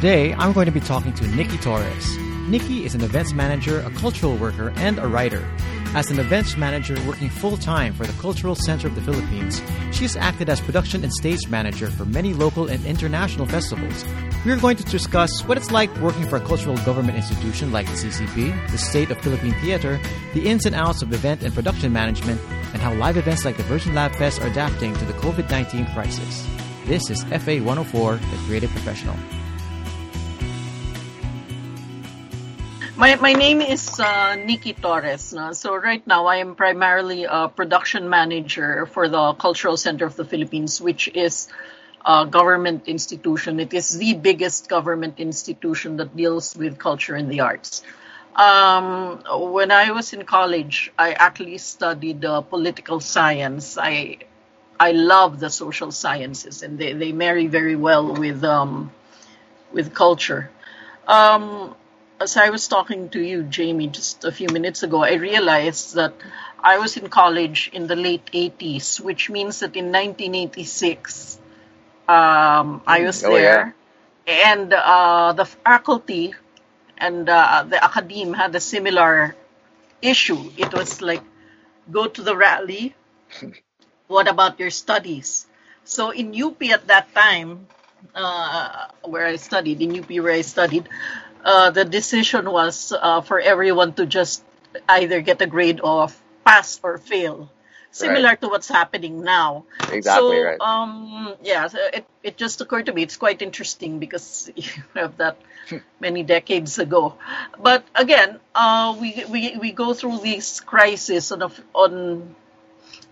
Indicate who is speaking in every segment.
Speaker 1: Today, I'm going to be talking to Nikki Torres. Nikki is an events manager, a cultural worker, and a writer. As an events manager working full time for the Cultural Center of the Philippines, she has acted as production and stage manager for many local and international festivals. We are going to discuss what it's like working for a cultural government institution like the CCP, the State of Philippine Theater, the ins and outs of event and production management, and how live events like the Virgin Lab Fest are adapting to the COVID 19 crisis. This is FA 104, The Creative Professional.
Speaker 2: My, my name is uh, Nikki Torres. No? So right now I am primarily a production manager for the Cultural Center of the Philippines, which is a government institution. It is the biggest government institution that deals with culture and the arts. Um, when I was in college, I actually studied uh, political science. I I love the social sciences, and they, they marry very well with um, with culture. Um, as I was talking to you, Jamie, just a few minutes ago, I realized that I was in college in the late 80s, which means that in 1986, um, I was
Speaker 3: Oh,
Speaker 2: there. And uh, the faculty and uh, the academe had a similar issue. It was like, go to the rally. What about your studies? So in UP at that time, uh, where I studied, in UP where I studied, uh, the decision was uh, for everyone to just either get a grade of pass or fail, similar to what's happening now.
Speaker 3: Exactly
Speaker 2: so,
Speaker 3: right.
Speaker 2: um, yeah, so it, it just occurred to me. It's quite interesting because you have that many decades ago. But again, uh, we, we, we go through these crises on, a, on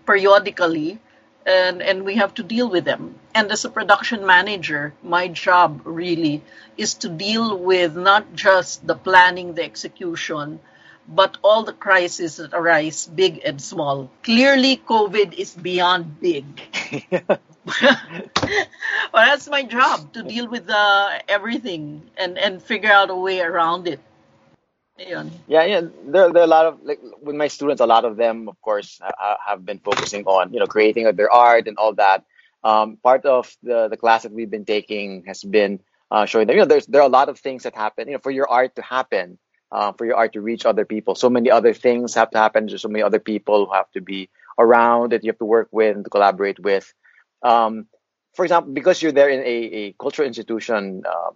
Speaker 2: periodically and, and we have to deal with them. And as a production manager, my job really is to deal with not just the planning, the execution, but all the crises that arise, big and small. Clearly, COVID is beyond big. well, that's my job to deal with uh, everything and, and figure out a way around it.
Speaker 3: Yeah, yeah. There, there are a lot of like with my students. A lot of them, of course, ha- have been focusing on you know creating their art and all that. Um, part of the the class that we've been taking has been uh, showing them. You know, there's there are a lot of things that happen. You know, for your art to happen, uh, for your art to reach other people, so many other things have to happen. There's so many other people who have to be around that you have to work with and to collaborate with. Um, for example, because you're there in a, a cultural institution, um,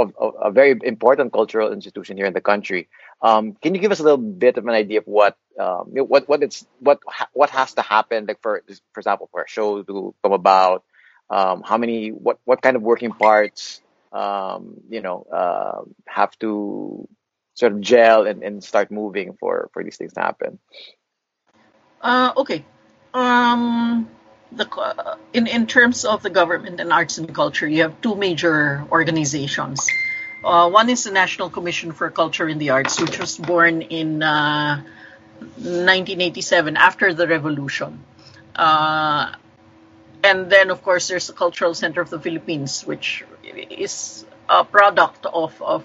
Speaker 3: of, of a very important cultural institution here in the country. Um, can you give us a little bit of an idea of what um, what what it's what what has to happen, like for for example, for a show to come about? Um, how many what what kind of working parts um, you know uh, have to sort of gel and, and start moving for for these things to happen?
Speaker 2: Uh, okay. Um, the co- in in terms of the government and arts and culture, you have two major organizations. Uh, one is the National Commission for Culture and the Arts, which was born in uh, 1987 after the revolution. Uh, and then, of course, there's the Cultural Center of the Philippines, which is a product of of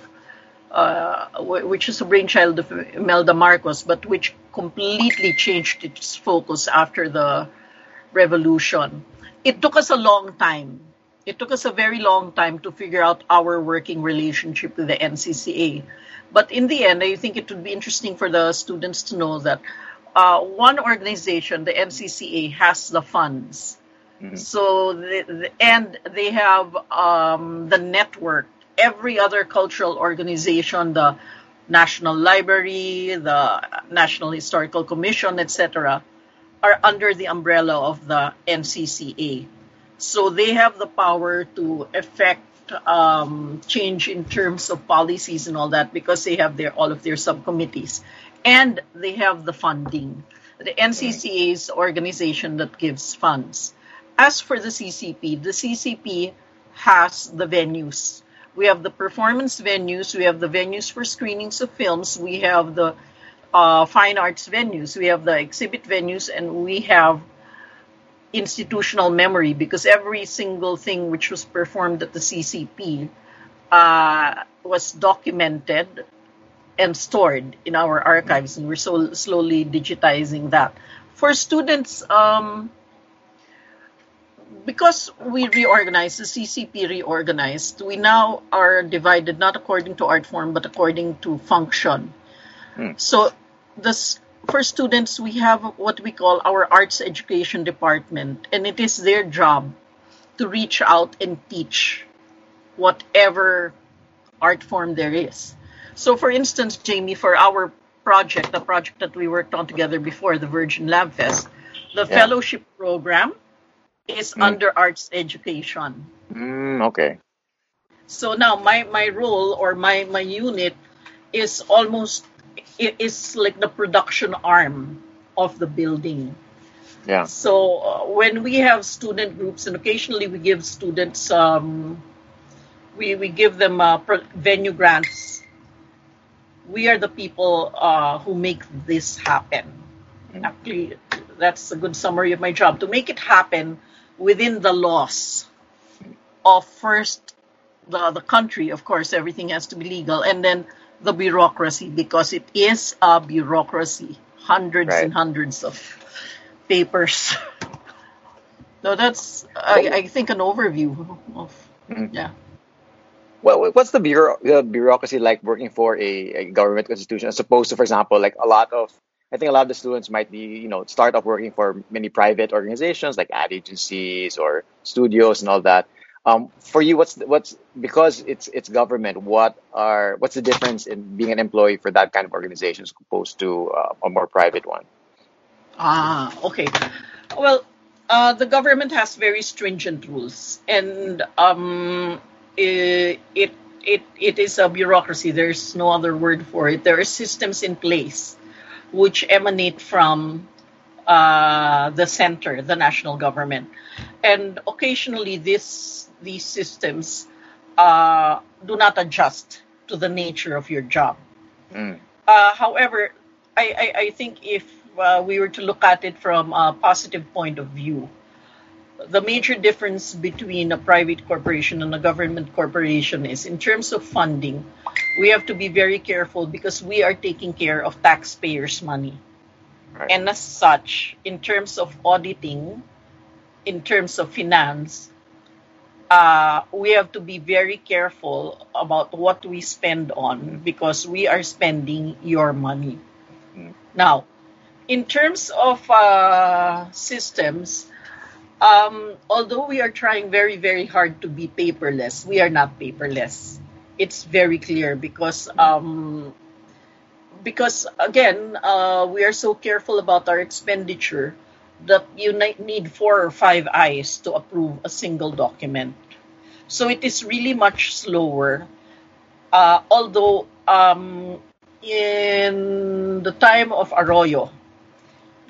Speaker 2: uh, wh- which is a brainchild of Imelda Marcos, but which completely changed its focus after the revolution. It took us a long time. It took us a very long time to figure out our working relationship with the NCCA. But in the end, I think it would be interesting for the students to know that uh, one organization, the NCCA, has the funds. So, the, the, and they have um, the network. Every other cultural organization, the National Library, the National Historical Commission, etc., are under the umbrella of the NCCA. So they have the power to affect um, change in terms of policies and all that because they have their all of their subcommittees, and they have the funding. The NCCA is the organization that gives funds. As for the CCP, the CCP has the venues. We have the performance venues. We have the venues for screenings of films. We have the uh, fine arts venues. We have the exhibit venues, and we have institutional memory because every single thing which was performed at the CCP uh, was documented and stored in our archives, and we're so slowly digitizing that. For students, um, because we reorganized, the CCP reorganized, we now are divided not according to art form but according to function.
Speaker 3: Hmm.
Speaker 2: So this for students we have what we call our arts education department and it is their job to reach out and teach whatever art form there is. So for instance, Jamie, for our project, the project that we worked on together before the Virgin Lab Fest, the
Speaker 3: Yeah.
Speaker 2: fellowship program is
Speaker 3: Mm.
Speaker 2: under arts education.
Speaker 3: Mm, okay.
Speaker 2: So now my, my role or my, my unit is almost is like the production arm of the building.
Speaker 3: Yeah.
Speaker 2: So uh, when we have student groups, and occasionally we give students, um, we we give them uh, pro- venue grants. We are the people uh, who make this happen.
Speaker 3: Mm.
Speaker 2: Actually, that's a good summary of my job to make it happen within the laws of first the the country. Of course, everything has to be legal, and then the bureaucracy because it is a bureaucracy, hundreds
Speaker 3: Right.
Speaker 2: and hundreds of papers. so that's, I, I think, an overview of
Speaker 3: Mhm.
Speaker 2: yeah.
Speaker 3: Well, what's the bureau the bureaucracy like working for a, a government institution as opposed to, for example, like a lot of I think a lot of the students might be, you know, start off working for many private organizations like ad agencies or studios and all that. Um, for you, what's the- what's because it's it's government. What are what's the difference in being an employee for that kind of organization as opposed to uh, a more private one?
Speaker 2: Ah, okay. Well, uh, the government has very stringent rules, and um, it, it it it is a bureaucracy. There's no other word for it. There are systems in place which emanate from uh, the center, the national government, and occasionally this these systems uh, do not adjust to the nature of your job.
Speaker 3: Mm.
Speaker 2: Uh, however, I, I, I think if uh, we were to look at it from a positive point of view, the major difference between a private corporation and a government corporation is in terms of funding, we have to be very careful because we are taking care of taxpayers' money.
Speaker 3: Right.
Speaker 2: And as such, in terms of auditing, in terms of finance, uh, we have to be very careful about what we spend on because we are spending your money.
Speaker 3: Mm.
Speaker 2: Now, in terms of uh, systems, um, although we are trying very, very hard to be paperless, we are not paperless. It's very clear because um, because again, uh, we are so careful about our expenditure that you need four or five eyes to approve a single document. So it is really much slower. Uh, although um, in the time of Arroyo,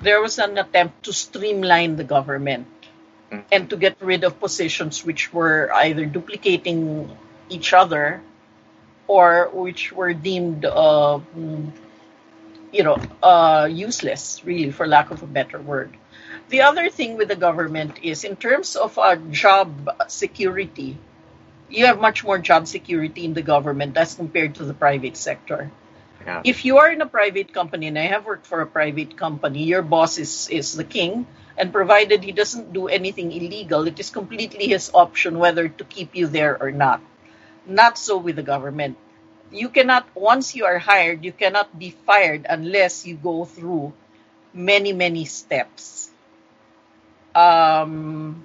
Speaker 2: there was an attempt to streamline the government
Speaker 3: Mm.
Speaker 2: and to get rid of positions which were either duplicating each other or which were deemed, uh, you know, uh, useless, really, for lack of a better word. The other thing with the government is in terms of uh, job security, you have much more job security in the government as compared to the private sector.
Speaker 3: Yeah.
Speaker 2: If you are in a private company, and I have worked for a private company, your boss is, is the king, and provided he doesn't do anything illegal, it is completely his option whether to keep you there or not. Not so with the government. You cannot, once you are hired, you cannot be fired unless you go through many, many steps. Um,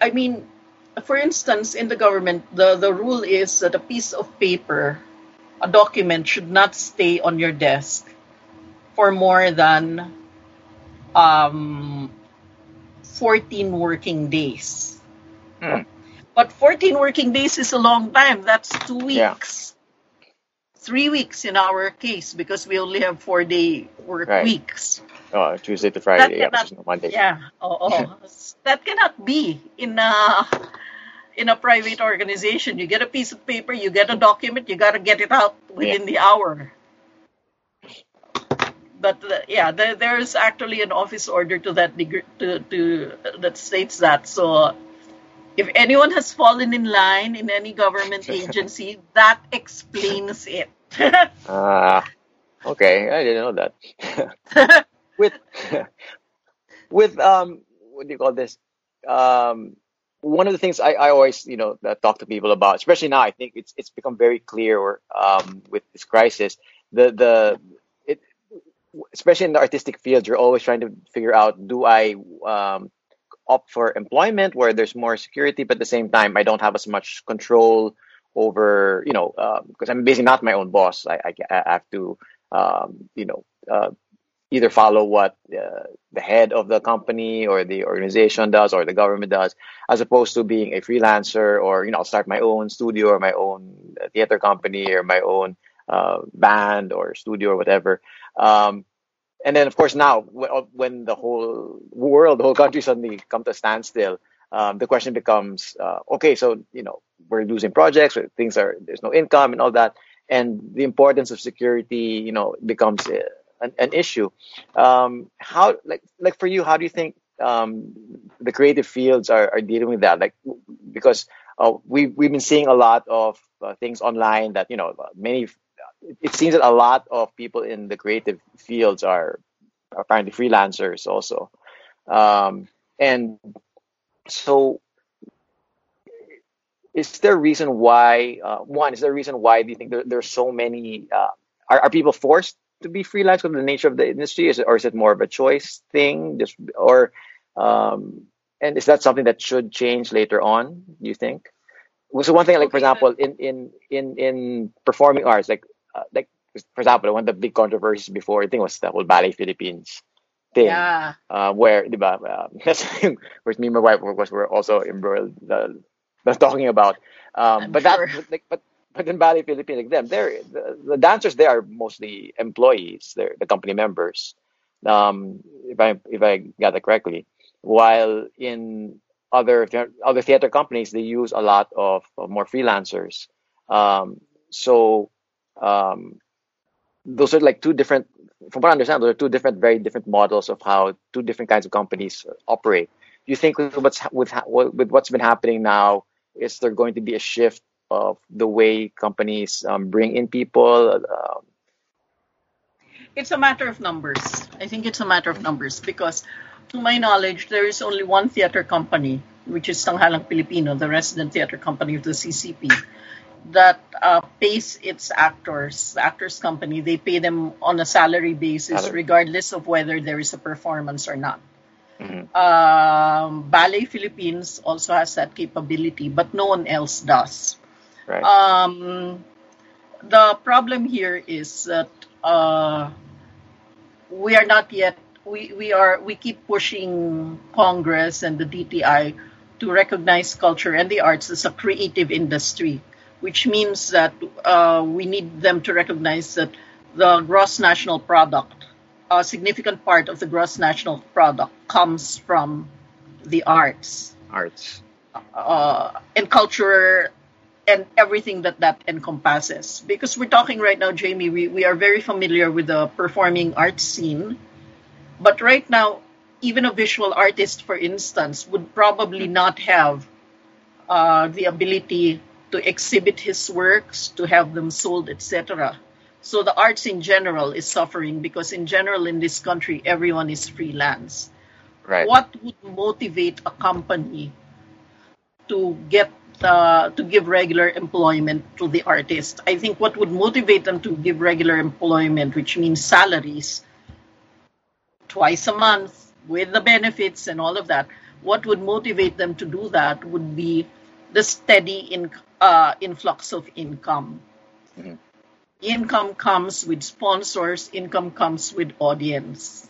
Speaker 2: I mean, for instance, in the government, the, the rule is that a piece of paper, a document, should not stay on your desk for more than um, 14 working days.
Speaker 3: Hmm.
Speaker 2: But 14 working days is a long time. That's two
Speaker 3: Yeah.
Speaker 2: weeks. Three weeks in our case because we only have four day work
Speaker 3: Right.
Speaker 2: weeks.
Speaker 3: Oh, Tuesday to Friday, yeah,
Speaker 2: cannot-
Speaker 3: no Monday.
Speaker 2: Yeah. Oh, oh. that cannot be in a in a private organization. You get a piece of paper, you get a document, you got to get it out within the hour. But uh, yeah, there, there's actually an office order to that degree to, to that states that. So if anyone has fallen in line in any government agency, that explains it.
Speaker 3: Ah, okay. I didn't know that. with with um, what do you call this? um, one of the things I, I always you know talk to people about, especially now, I think it's it's become very clear um, with this crisis. The the it, especially in the artistic field, you're always trying to figure out: do I um, opt for employment where there's more security, but at the same time, I don't have as much control over you know because um, I'm basically not my own boss. I, I, I have to um, you know uh, either follow what uh, the head of the company or the organization does or the government does, as opposed to being a freelancer or you know I'll start my own studio or my own theater company or my own uh, band or studio or whatever. Um, and then of course now when the whole world, the whole country suddenly come to a standstill, um, the question becomes, uh, okay, so you know we're losing projects, things are there's no income and all that, and the importance of security, you know, becomes uh, an, an issue. Um, how like like for you, how do you think um, the creative fields are, are dealing with that? Like because uh, we we've been seeing a lot of uh, things online that you know many. It seems that a lot of people in the creative fields are apparently freelancers also, um, and so is there a reason why uh, one is there a reason why do you think there, there's so many uh, are, are people forced to be freelance with the nature of the industry? Is it, or is it more of a choice thing? Just or um, and is that something that should change later on? Do you think? So one thing, like for example, in in in in performing arts, like uh, like for example, one of the big controversies before I think was the whole Ballet Philippines thing.
Speaker 2: Yeah.
Speaker 3: Uh, where, diba, uh, where's me and my wife, of course, we're also embroiled the, the talking about. Um, but sure. that, like, but but in Ballet Philippines, like them, they're the, the, dancers. They are mostly employees. They're the company members. Um, if I if I got that correctly. While in other other theater companies, they use a lot of, of more freelancers. Um, so um, those are like two different. From what I understand, those are two different, very different models of how two different kinds of companies operate. You think with what's with with what's been happening now, is there going to be a shift of the way companies um, bring in people? Um,
Speaker 2: it's a matter of numbers. I think it's a matter of numbers because, to my knowledge, there is only one theater company, which is Tanghalang Pilipino, the resident theater company of the CCP, that uh, pays its actors, actors company, they pay them on a salary basis, salary. regardless of whether there is a performance or not. Mm-hmm. Um, Ballet Philippines also has that capability, but no one else does.
Speaker 3: Right.
Speaker 2: Um, the problem here is that uh, we are not yet we, we are we keep pushing Congress and the DTI to recognize culture and the arts as a creative industry, which means that uh, we need them to recognize that the gross national product, a significant part of the gross national product, comes from the arts.
Speaker 3: Arts.
Speaker 2: Uh, and culture and everything that that encompasses. Because we're talking right now, Jamie, we, we are very familiar with the performing arts scene. But right now, even a visual artist, for instance, would probably not have uh, the ability to exhibit his works, to have them sold, etc. So the arts in general is suffering because, in general, in this country, everyone is freelance.
Speaker 3: Right.
Speaker 2: What would motivate a company to get uh, to give regular employment to the artist. I think what would motivate them to give regular employment, which means salaries, twice a month with the benefits and all of that, what would motivate them to do that would be the steady in, uh, influx of income. Mm-hmm. Income comes with sponsors, income comes with audience.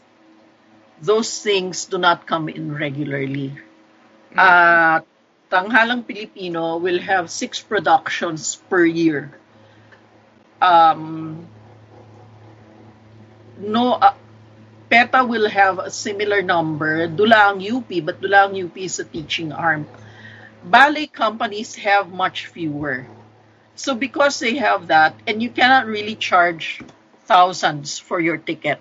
Speaker 2: Those things do not come in regularly. Mm-hmm. Uh, Tanghalang Pilipino will have six productions per year. Um, no, uh, PETA will have a similar number. Dulang UP, but Dulang UP is a teaching arm. Ballet companies have much fewer. So because they have that, and you cannot really charge thousands for your ticket,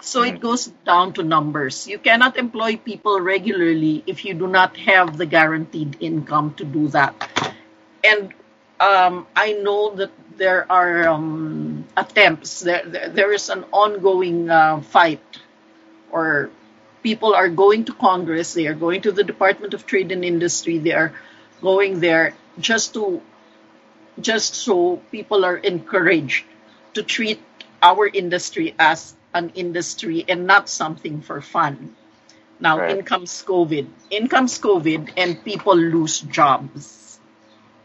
Speaker 2: so it goes down to numbers. You cannot employ people regularly if you do not have the guaranteed income to do that. And um, I know that there are um, attempts, there, there, there is an ongoing uh, fight or people are going to Congress, they are going to the Department of Trade and Industry, they are going there just to just so people are encouraged to treat our industry as an industry and not something for fun. Now
Speaker 3: Right.
Speaker 2: in comes COVID. In comes COVID and people lose jobs.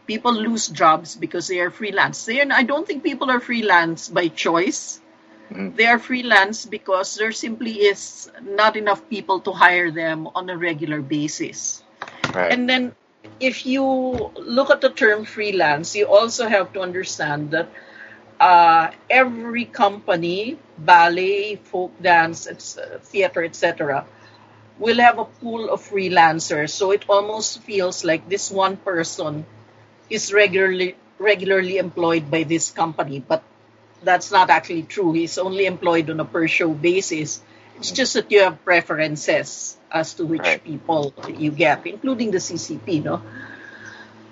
Speaker 2: People lose jobs because they are freelance. They are, I don't think people are freelance by choice.
Speaker 3: Mhm.
Speaker 2: They are freelance because there simply is not enough people to hire them on a regular basis.
Speaker 3: Right.
Speaker 2: And then if you look at the term freelance, you also have to understand that uh, every company, ballet, folk dance, it's, uh, theater, etc., will have a pool of freelancers. So it almost feels like this one person is regularly regularly employed by this company, but that's not actually true. He's only employed on a per show basis. It's just that you have preferences as to which
Speaker 3: Right.
Speaker 2: people you get, including the CCP, no?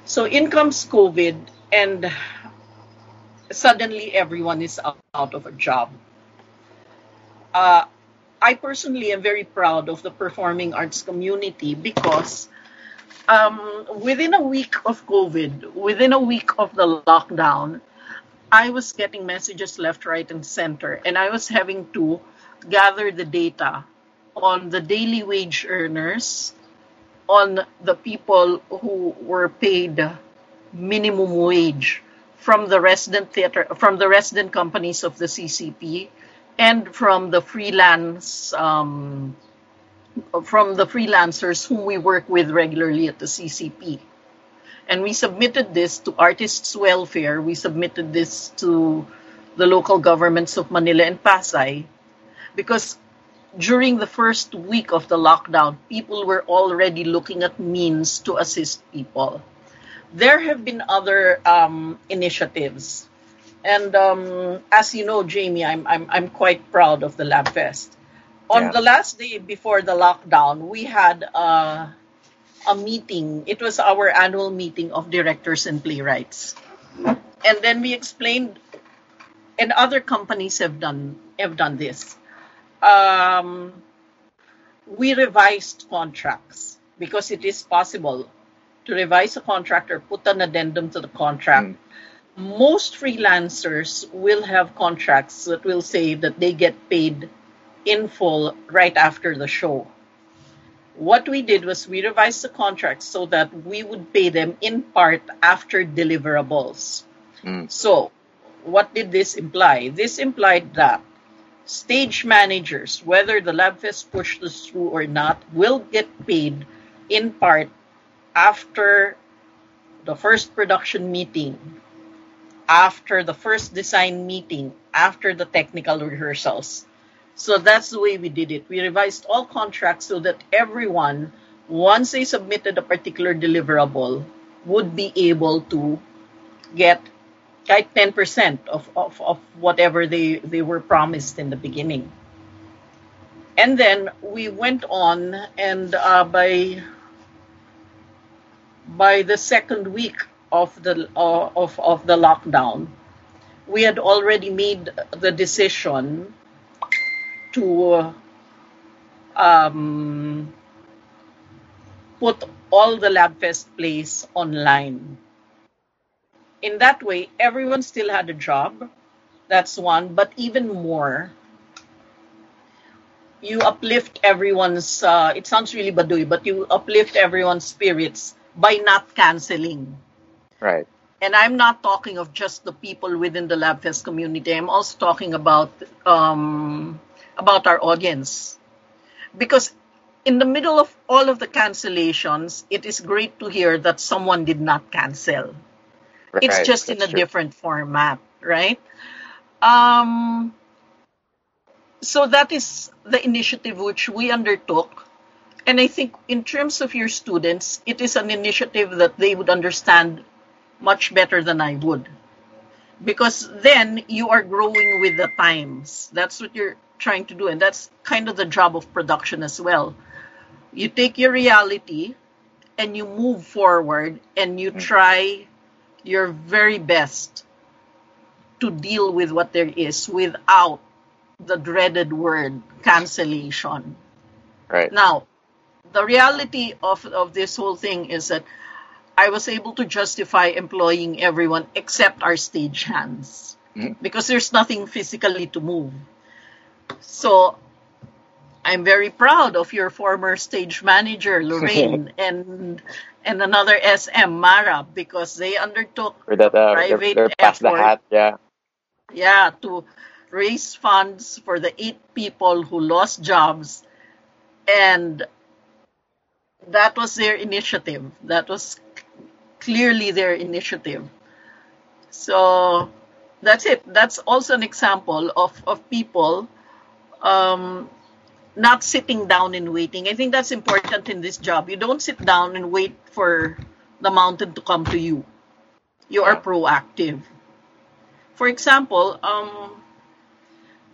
Speaker 2: So in comes COVID, and suddenly everyone is out, of a job. Uh, I personally am very proud of the performing arts community because um, within a week of COVID, within a week of the lockdown, I was getting messages left, right, and center, and I was having to gather the data on the daily wage earners, on the people who were paid minimum wage from the resident theater, from the resident companies of the CCP, and from the freelance, um, from the freelancers whom we work with regularly at the CCP. And we submitted this to Artists Welfare. We submitted this to the local governments of Manila and Pasay because during the first week of the lockdown, people were already looking at means to assist people. There have been other um, initiatives. And um, as you know, Jamie, I'm, I'm, I'm quite proud of the Lab Fest. On
Speaker 3: Yeah.
Speaker 2: the last day before the lockdown, we had uh, a meeting. It was our annual meeting of directors and playwrights. And then we explained, and other companies have done have done this. Um, we revised contracts because it is possible to revise a contract or put an addendum to the contract. Most freelancers will have contracts that will say that they get paid in full right after the show. What we did was we revised the contract so that we would pay them in part after deliverables.
Speaker 3: Mm.
Speaker 2: So, what did this imply? This implied that stage managers, whether the LabFest pushed this through or not, will get paid in part after the first production meeting, after the first design meeting, after the technical rehearsals. So that's the way we did it. We revised all contracts so that everyone, once they submitted a particular deliverable, would be able to get like 10% of, of, of whatever they, they were promised in the beginning. And then we went on, and uh, by by the second week of the uh, of of the lockdown, we had already made the decision to um, put all the LabFest plays online. In that way, everyone still had a job. That's one, but even more, you uplift everyone's. Uh, it sounds really baduy, but you uplift everyone's spirits by not canceling.
Speaker 3: Right.
Speaker 2: And I'm not talking of just the people within the LabFest community. I'm also talking about um, about our audience, because in the middle of all of the cancellations, it is great to hear that someone did not cancel. It's
Speaker 3: Right.
Speaker 2: just in a
Speaker 3: true.
Speaker 2: different format, right? Um, so that is the initiative which we undertook. And I think in terms of your students, it is an initiative that they would understand much better than I would. Because then you are growing with the times. That's what you're trying to do. And that's kind of the job of production as well. You take your reality and you move forward and you try your very best to deal with what there is without the dreaded word cancellation.
Speaker 3: Right.
Speaker 2: Now, the reality of, of this whole thing is that I was able to justify employing everyone except our stage hands
Speaker 3: Mhm.
Speaker 2: because there's nothing physically to move. So I'm very proud of your former stage manager, Lorraine, and and another SM, Mara, because they undertook
Speaker 3: For that, uh, they're,
Speaker 2: private
Speaker 3: they're past the
Speaker 2: effort.
Speaker 3: hat. Yeah.
Speaker 2: yeah, to raise funds for the eight people who lost jobs. And that was their initiative. That was clearly their initiative. So that's it. That's also an example of, of people um, not sitting down and waiting. I think that's important in this job. You don't sit down and wait for the mountain to come to you. You are proactive. For example, um,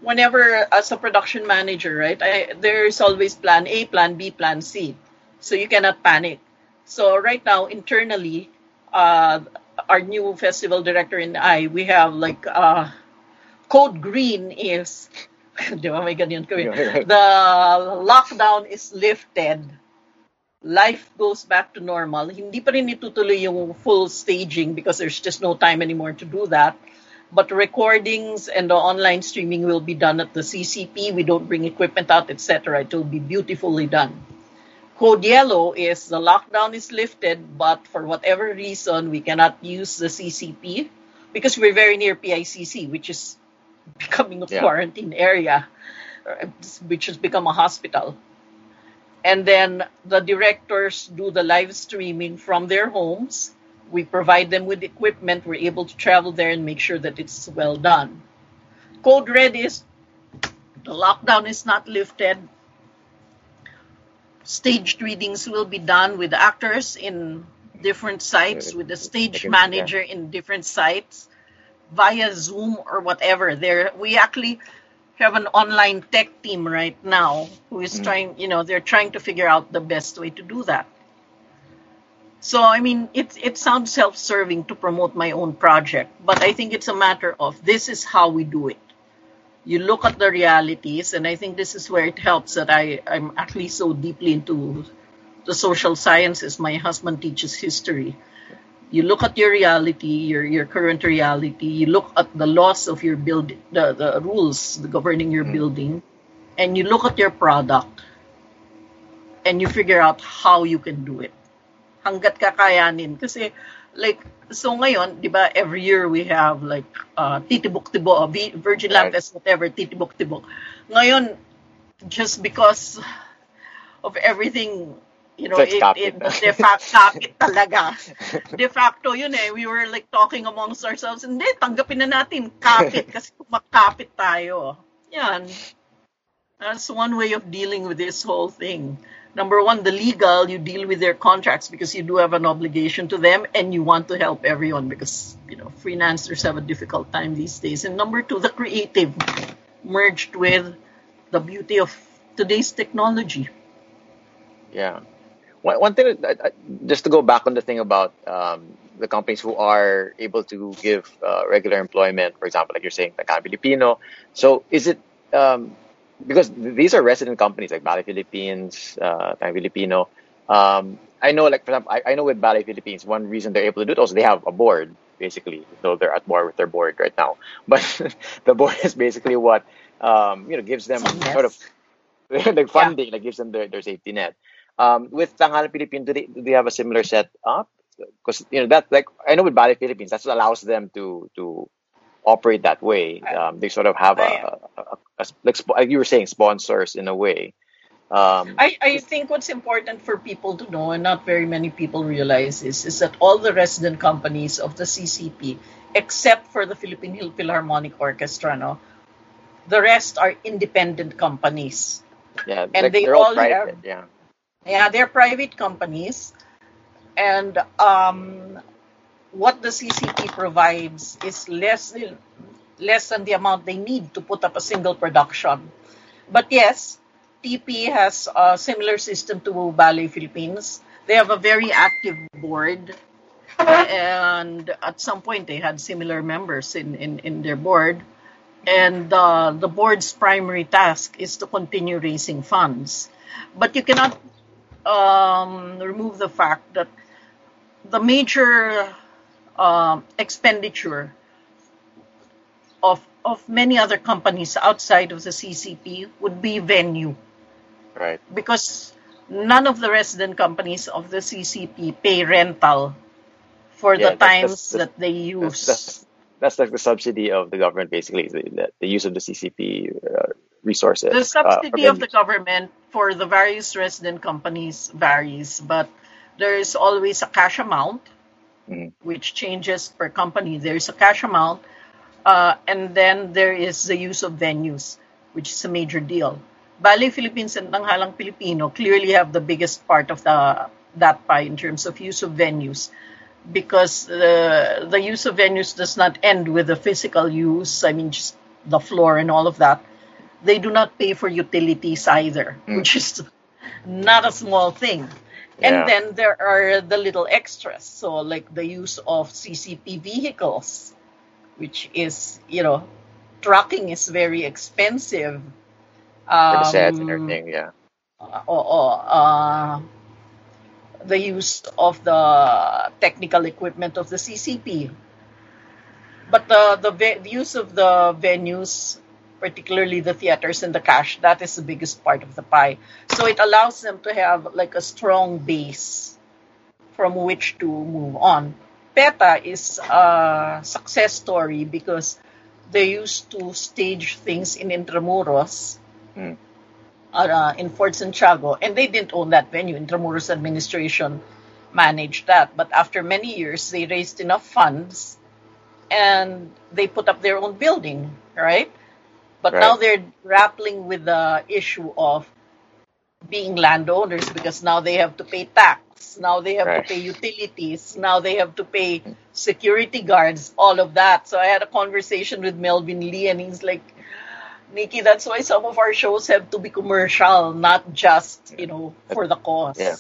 Speaker 2: whenever as a production manager, right, I, there's always plan A, plan B, plan C. So you cannot panic. So right now, internally, uh, our new festival director and I, we have like uh, code green is, di ba may ganyan kami? The lockdown is lifted. Life goes back to normal. Hindi pa rin itutuloy yung full staging because there's just no time anymore to do that. But recordings and the online streaming will be done at the CCP. We don't bring equipment out, etc. It will be beautifully done. Code Yellow is the lockdown is lifted, but for whatever reason, we cannot use the CCP because we're very near PICC, which is becoming a
Speaker 3: Yeah.
Speaker 2: quarantine area, which has become a hospital. And then the directors do the live streaming from their homes. We provide them with equipment. We're able to travel there and make sure that it's well done. Code Red is the lockdown is not lifted. Staged readings will be done with actors in different sites, with the stage manager in different sites, via Zoom or whatever. There, we actually have an online tech team right now who is mm. trying, you know, they're trying to figure out the best way to do that. So, I mean, it, it sounds self serving to promote my own project, but I think it's a matter of this is how we do it. You look at the realities, and I think this is where it helps that I, I'm actually so deeply into the social sciences. My husband teaches history. You look at your reality, your, your current reality, you look at the laws of your build, the, the rules governing your building, and you look at your product, and you figure out how you can do it. hanggat kakayanin. Kasi, like, so ngayon, di ba, every year we have, like, uh, titibok-tibo, uh, Virgin
Speaker 3: Right.
Speaker 2: Fest, whatever, titibok-tibok. Ngayon, just because of everything, you know,
Speaker 3: So it's
Speaker 2: it, it, de facto, kapit talaga. De facto, yun eh, we were like talking amongst ourselves, hindi, tanggapin na natin, kapit, kasi kumakapit tayo. Yan. That's one way of dealing with this whole thing. Number one, the legal, you deal with their contracts because you do have an obligation to them and you want to help everyone because, you know, freelancers have a difficult time these days. And number two, the creative merged with the beauty of today's technology.
Speaker 3: Yeah. One, one thing, that- uh, just to go back on the thing about um, the companies who are able to give uh, regular employment, for example, like you're saying, like Filipino. So is it um, because these are resident companies like Ballet Philippines, uh, Tang Filipino. Um, I know, like for example, I, I know with Ballet Philippines, one reason they're able to do it also they have a board basically, so they're at war with their board right now. But the board is basically what um, you know gives them sort of like funding, like gives them their, their safety net. Um, with Tanghal Philippines, do they, do they have a similar setup? Because you know that like I know with Ballet Philippines, that's what allows them to to operate that way. Um, they sort of have a, a, a, a like, like you were saying sponsors in a way. Um,
Speaker 2: I, I think what's important for people to know, and not very many people realize this, is that all the resident companies of the CCP, except for the Philippine Hill Philharmonic Orchestra, no, the rest are independent companies.
Speaker 3: yeah,
Speaker 2: and
Speaker 3: like,
Speaker 2: they
Speaker 3: all
Speaker 2: all
Speaker 3: private.
Speaker 2: have-
Speaker 3: Yeah,
Speaker 2: Yeah, they're private companies, and um, what the CCP provides is less less than the amount they need to put up a single production. But yes, TP has a similar system to Ballet Philippines. They have a very active board, and at some point they had similar members in, in, in their board. And uh, the board's primary task is to continue raising funds. But you cannot um, remove the fact that the major um, expenditure of of many other companies outside of the CCP would be venue
Speaker 3: Right.
Speaker 2: because none of the resident companies of the CCP pay rental for
Speaker 3: Yeah,
Speaker 2: the
Speaker 3: that's-
Speaker 2: times
Speaker 3: that's-
Speaker 2: that they use.
Speaker 3: that's that's like the subsidy of the government, basically, the, the use of the CCP uh, resources.
Speaker 2: The
Speaker 3: uh,
Speaker 2: subsidy
Speaker 3: or
Speaker 2: of the government for the various resident companies varies, but there is always a cash amount,
Speaker 3: Mhm.
Speaker 2: which changes per company. There is a cash amount, uh, and then there is the use of venues, which is a major deal. Ballet Philippines and Tanghalang Pilipino clearly have the biggest part of the that pie in terms of use of venues because the the use of venues does not end with the physical use. I mean, just the floor and all of that. They do not pay for utilities either, which is not a small thing. And
Speaker 3: Yeah.
Speaker 2: then there are the little extras, so like the use of CCP vehicles, which is you know, trucking is very expensive.
Speaker 3: sets and
Speaker 2: Um,
Speaker 3: everything. Yeah.
Speaker 2: uh, or, or, uh, the use of the technical equipment of the CCP. But the, the, ve- the use of the venues, particularly the theaters and the cash, that is the biggest part of the pie. So it allows them to have like a strong base from which to move on. PETA is a success story because they used to stage things in Intramuros
Speaker 3: Mm.
Speaker 2: uh, in Fort Santiago, and they didn't own that venue. Intramuros administration managed that, but after many years, they raised enough funds, and they put up their own building, right? But now they're grappling with the issue of being landowners because now they have to pay tax, now they have
Speaker 3: Right.
Speaker 2: to pay utilities, now they have to pay security guards, all of that. So I had a conversation with Melvin Lee, and he's like, Nikki, that's why some of our shows have to be commercial, not just, you know, for the cause.
Speaker 3: Yeah.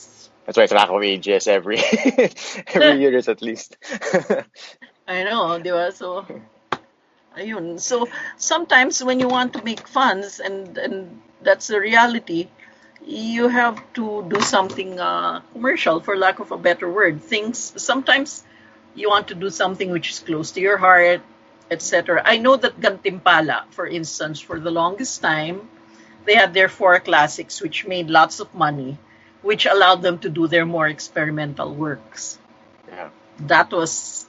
Speaker 3: That's why it's Rak of Aegis every every year is at least.
Speaker 2: I know, di ba? So, ayun. So, sometimes when you want to make funds, and, and that's the reality, you have to do something uh, commercial, for lack of a better word. Things, sometimes you want to do something which is close to your heart, etc. I know that Gantimpala, for instance, for the longest time, they had their four classics, which made lots of money, which allowed them to do their more experimental works.
Speaker 3: yeah.
Speaker 2: That was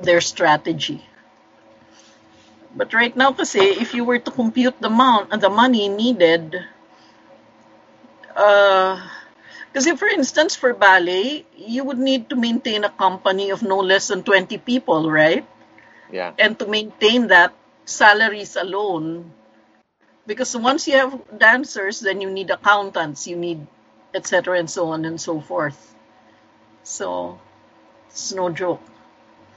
Speaker 2: their strategy. But right now, kasi, if you were to compute the amount, and the money needed, uh, kasi for instance, for ballet, you would need to maintain a company of no less than 20 people, right?
Speaker 3: Yeah.
Speaker 2: and to maintain that salaries alone because once you have dancers then you need accountants you need etc and so on and so forth so it's no joke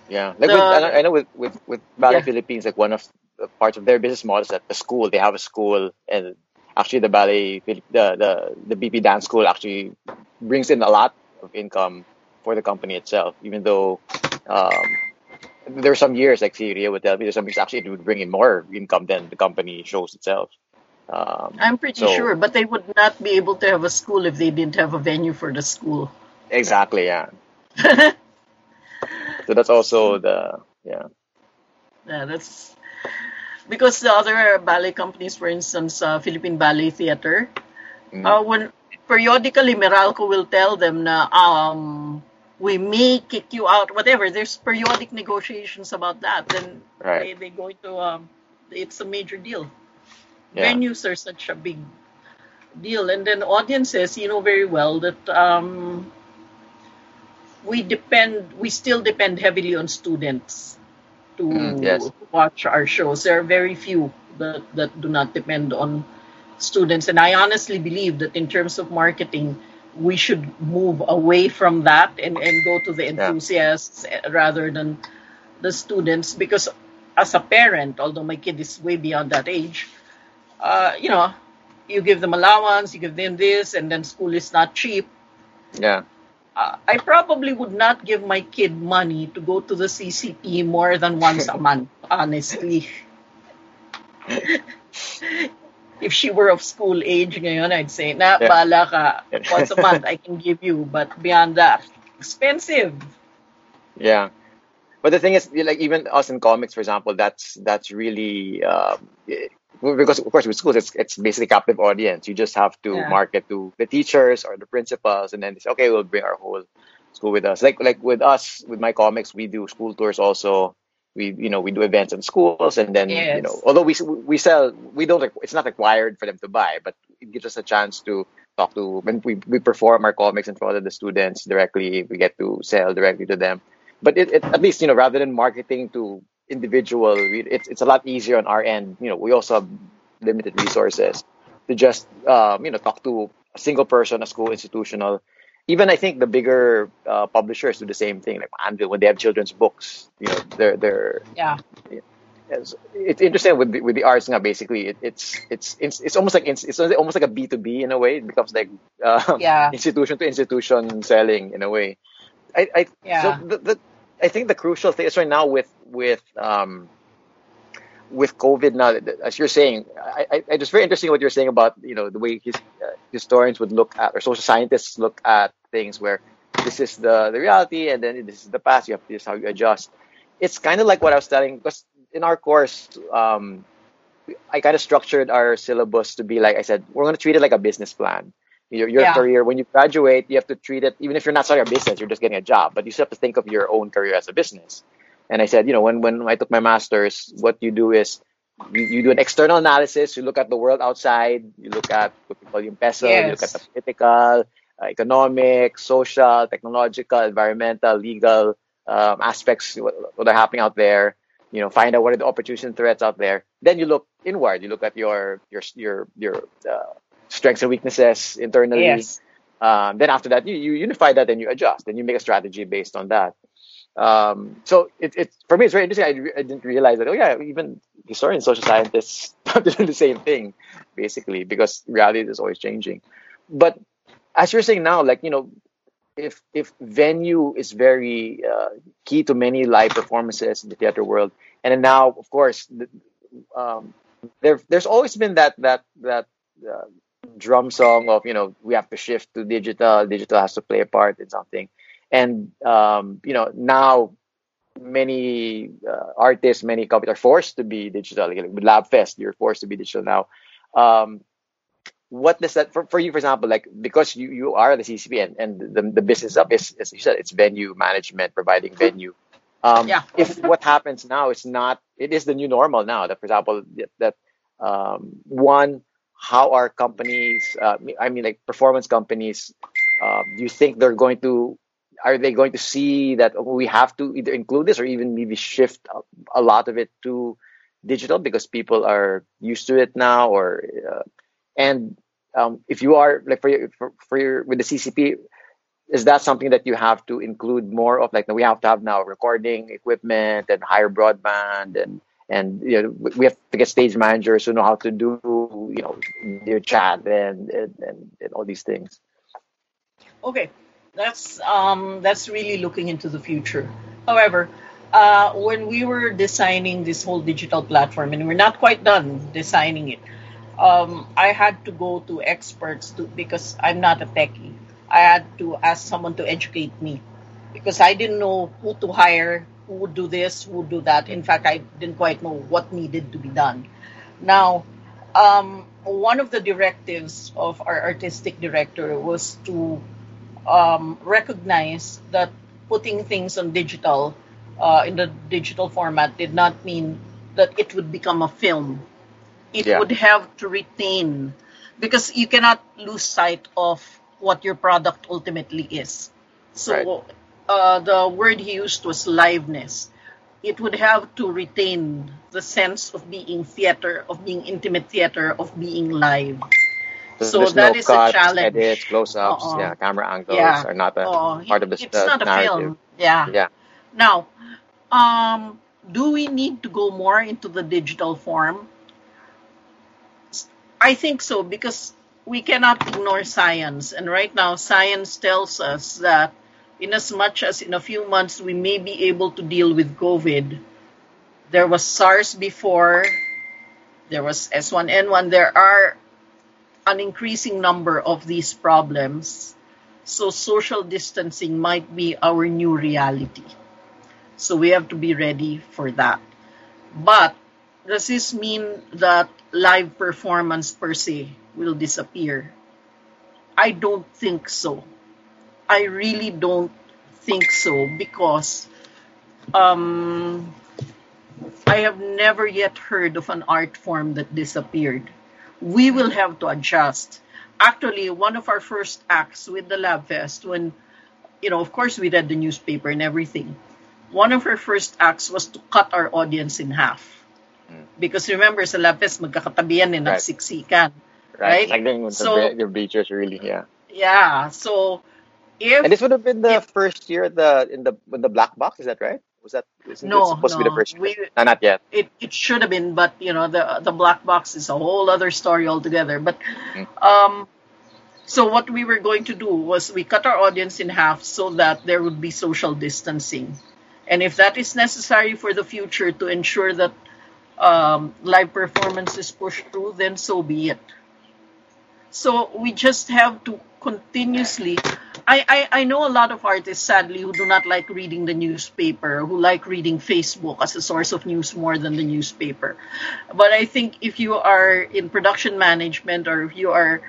Speaker 3: Yeah, like with, I know- I know with with with Ballet
Speaker 2: Yeah.
Speaker 3: Philippines, like one of the parts of their business model is that the school they have a school, and actually the ballet the the the BP dance school actually brings in a lot of income for the company itself. Even though um, there are some years, like Syria would tell me, there's some years actually it would bring in more income than the company shows itself. Um,
Speaker 2: i'm pretty
Speaker 3: So-
Speaker 2: sure but they would not be able to have a school if they didn't have a venue for the school
Speaker 3: exactly, yeah. So that's also the yeah.
Speaker 2: Yeah, that's because the other ballet companies, for instance, uh, Philippine Ballet Theater,
Speaker 3: Mm.
Speaker 2: uh, when periodically Meralco will tell them na um, we may kick you out, whatever. There's periodic negotiations about that. Then
Speaker 3: Right.
Speaker 2: they they go into um, it's a major deal.
Speaker 3: Yeah.
Speaker 2: Venues are such a big deal, and then audiences, you know very well that um, we depend, we still depend heavily on students to
Speaker 3: Mm, yes.
Speaker 2: watch our shows. There are very few that, that do not depend on students, and I honestly believe that in terms of marketing, we should move away from that and, and go to the enthusiasts eh, rather than the students because as a parent, although my kid is way beyond that age, uh, you know, you give them allowance, you give them this, and then school is not cheap.
Speaker 3: Yeah.
Speaker 2: Uh, I probably would not give my kid money to go to the CCP more than once a month, honestly. if she were of school age ngayon, I'd say, na,
Speaker 3: Yeah.
Speaker 2: bala ka. Once a month, I can give you. But beyond that, expensive.
Speaker 3: Yeah. But the thing is, like even us in comics, for example, that's that's really um, because of course with schools it's it's basically captive audience. You just have to
Speaker 2: Yeah.
Speaker 3: market to the teachers or the principals, and then they say, okay, we'll bring our whole school with us. Like like with us with my comics, we do school tours also. We you know we do events in schools, and then you know although we we sell we don't it's not required for them to buy, but it gives us a chance to talk to when we we perform our comics in front of the students directly. We get to sell directly to them but it, it, at least you know rather than marketing to individual it's, it's a lot easier on our end. You know we also have limited resources to just um, you know talk to a single person a school institutional. Even i think the bigger uh, publishers do the same thing. Like anvil when they have children's books you know they're they're
Speaker 2: Yeah.
Speaker 3: it's, it's interesting with the, with the arts now basically. It, it's it's it's it's almost like it's, it's almost like a b2b in a way. It becomes like uh,
Speaker 2: Yeah.
Speaker 3: institution to institution selling in a way. I i
Speaker 2: Yeah.
Speaker 3: so the, the i think the crucial thing is right now with with um with covid now as you're saying i i, I just very interesting what you're saying about you know the way his, uh, historians would look at or social scientists look at things where this is the the reality and then this is the past you have this is how you adjust it's kind of like what i was telling because in our course um I kind of structured our syllabus to be like I said, we're going to treat it like a business plan. Your, your
Speaker 2: Yeah.
Speaker 3: career, when you graduate, you have to treat it, even if you're not starting a business, you're just getting a job, but you still have to think of your own career as a business. And I said, you know, when, when I took my master's, what you do is you, you do an external analysis, you look at the world outside, you look at what we call yung peso, you look at the
Speaker 2: Yes.
Speaker 3: political, uh, economic, social, technological, environmental, legal um, aspects, what, what are happening out there you know find out what are the opportunities and threats out there then you look inward you look at your your your your uh, strengths and weaknesses internally.
Speaker 2: Yes.
Speaker 3: um, then after that you, you unify that and you adjust and you make a strategy based on that. Um, so it, it for me it's very interesting. I, re- I didn't realize that oh yeah even historians social scientists have to do the same thing basically because reality is always changing. But as you're saying now like you know if if venue is very uh, key to many live performances in the theater world, and then now, of course, the, um, there there's always been that that that uh, drum song of you know we have to shift to digital. Digital has to play a part in something, and um, you know now many uh, artists, many companies are forced to be digital. Like with LabFest, you're forced to be digital now. Um, what does that for, for you for example like because you, you are the ccp and, and the, the business up is as you said it's venue management providing venue um,
Speaker 2: Yeah.
Speaker 3: if what happens now is not it is the new normal now that for example that, that um, one how are companies uh, i mean like performance companies um, do you think they're going to are they going to see that we have to either include this or even maybe shift a, a lot of it to digital because people are used to it now or uh, and um, if you are like for your, for, for your with the CCP, is that something that you have to include more of? Like we have to have now recording equipment and higher broadband and and you know we have to get stage managers who know how to do you know their chat and and, and, and all these things.
Speaker 2: Okay, that's um, that's really looking into the future. However, uh, when we were designing this whole digital platform, and we're not quite done designing it, um, I had to go to experts to because I'm not a techie. I had to ask someone to educate me because I didn't know who to hire, who would do this, who would do that. In fact, I didn't quite know what needed to be done. Now, um, one of the directives of our artistic director was to um, recognize that putting things on digital, uh, in the digital format, did not mean that it would become a film. It
Speaker 3: Yeah.
Speaker 2: would have to retain, because you cannot lose sight of what your product ultimately is. So, uh, the word he used was liveness. It would have to retain the sense of being theater, of being intimate theater, of being live. So that
Speaker 3: no
Speaker 2: is a
Speaker 3: cuts,
Speaker 2: challenge.
Speaker 3: edits, close-ups,
Speaker 2: Oo.
Speaker 3: yeah, camera angles
Speaker 2: Yeah.
Speaker 3: are not a
Speaker 2: Oh,
Speaker 3: part of the,
Speaker 2: it's not a
Speaker 3: narrative.
Speaker 2: film. Yeah.
Speaker 3: Yeah.
Speaker 2: Now, um, do we need to go more into the digital form? I think so because we cannot ignore science. And right now, science tells us that in as much as in a few months we may be able to deal with COVID, there was SARS before, there was H1N1, there are an increasing number of these problems. So social distancing might be our new reality. So we have to be ready for that. But does this mean that live performance per se will disappear? I don't think so. I really don't think so because um, I have never yet heard of an art form that disappeared. We will have to adjust. Actually, one of our first acts with the Lab Fest, when, you know, of course we read the newspaper and everything, one of our first acts was to cut our audience in half.
Speaker 3: Mm.
Speaker 2: Because remember, sa Lab Fest, magkakatabi yan eh,
Speaker 3: Right.
Speaker 2: nagsiksikan.
Speaker 3: Right.
Speaker 2: Right?
Speaker 3: Like the,
Speaker 2: So-
Speaker 3: the, the bleachers really, yeah.
Speaker 2: Yeah, so if
Speaker 3: And this would have been the
Speaker 2: If-
Speaker 3: first year the in the in the black box. Is that right? Was that
Speaker 2: No,
Speaker 3: it supposed to be the first year?
Speaker 2: We-
Speaker 3: No, not yet.
Speaker 2: it, it should have been, but you know, the the black box is a whole other story altogether. But
Speaker 3: Mm.
Speaker 2: um, so what we were going to do was we cut our audience in half so that there would be social distancing, and if that is necessary for the future to ensure that um, live performance is pushed through, then so be it. So we just have to continuously. I, I, I know a lot of artists, sadly, who do not like reading the newspaper, who like reading Facebook as a source of news more than the newspaper. But I think if you are in production management or if you are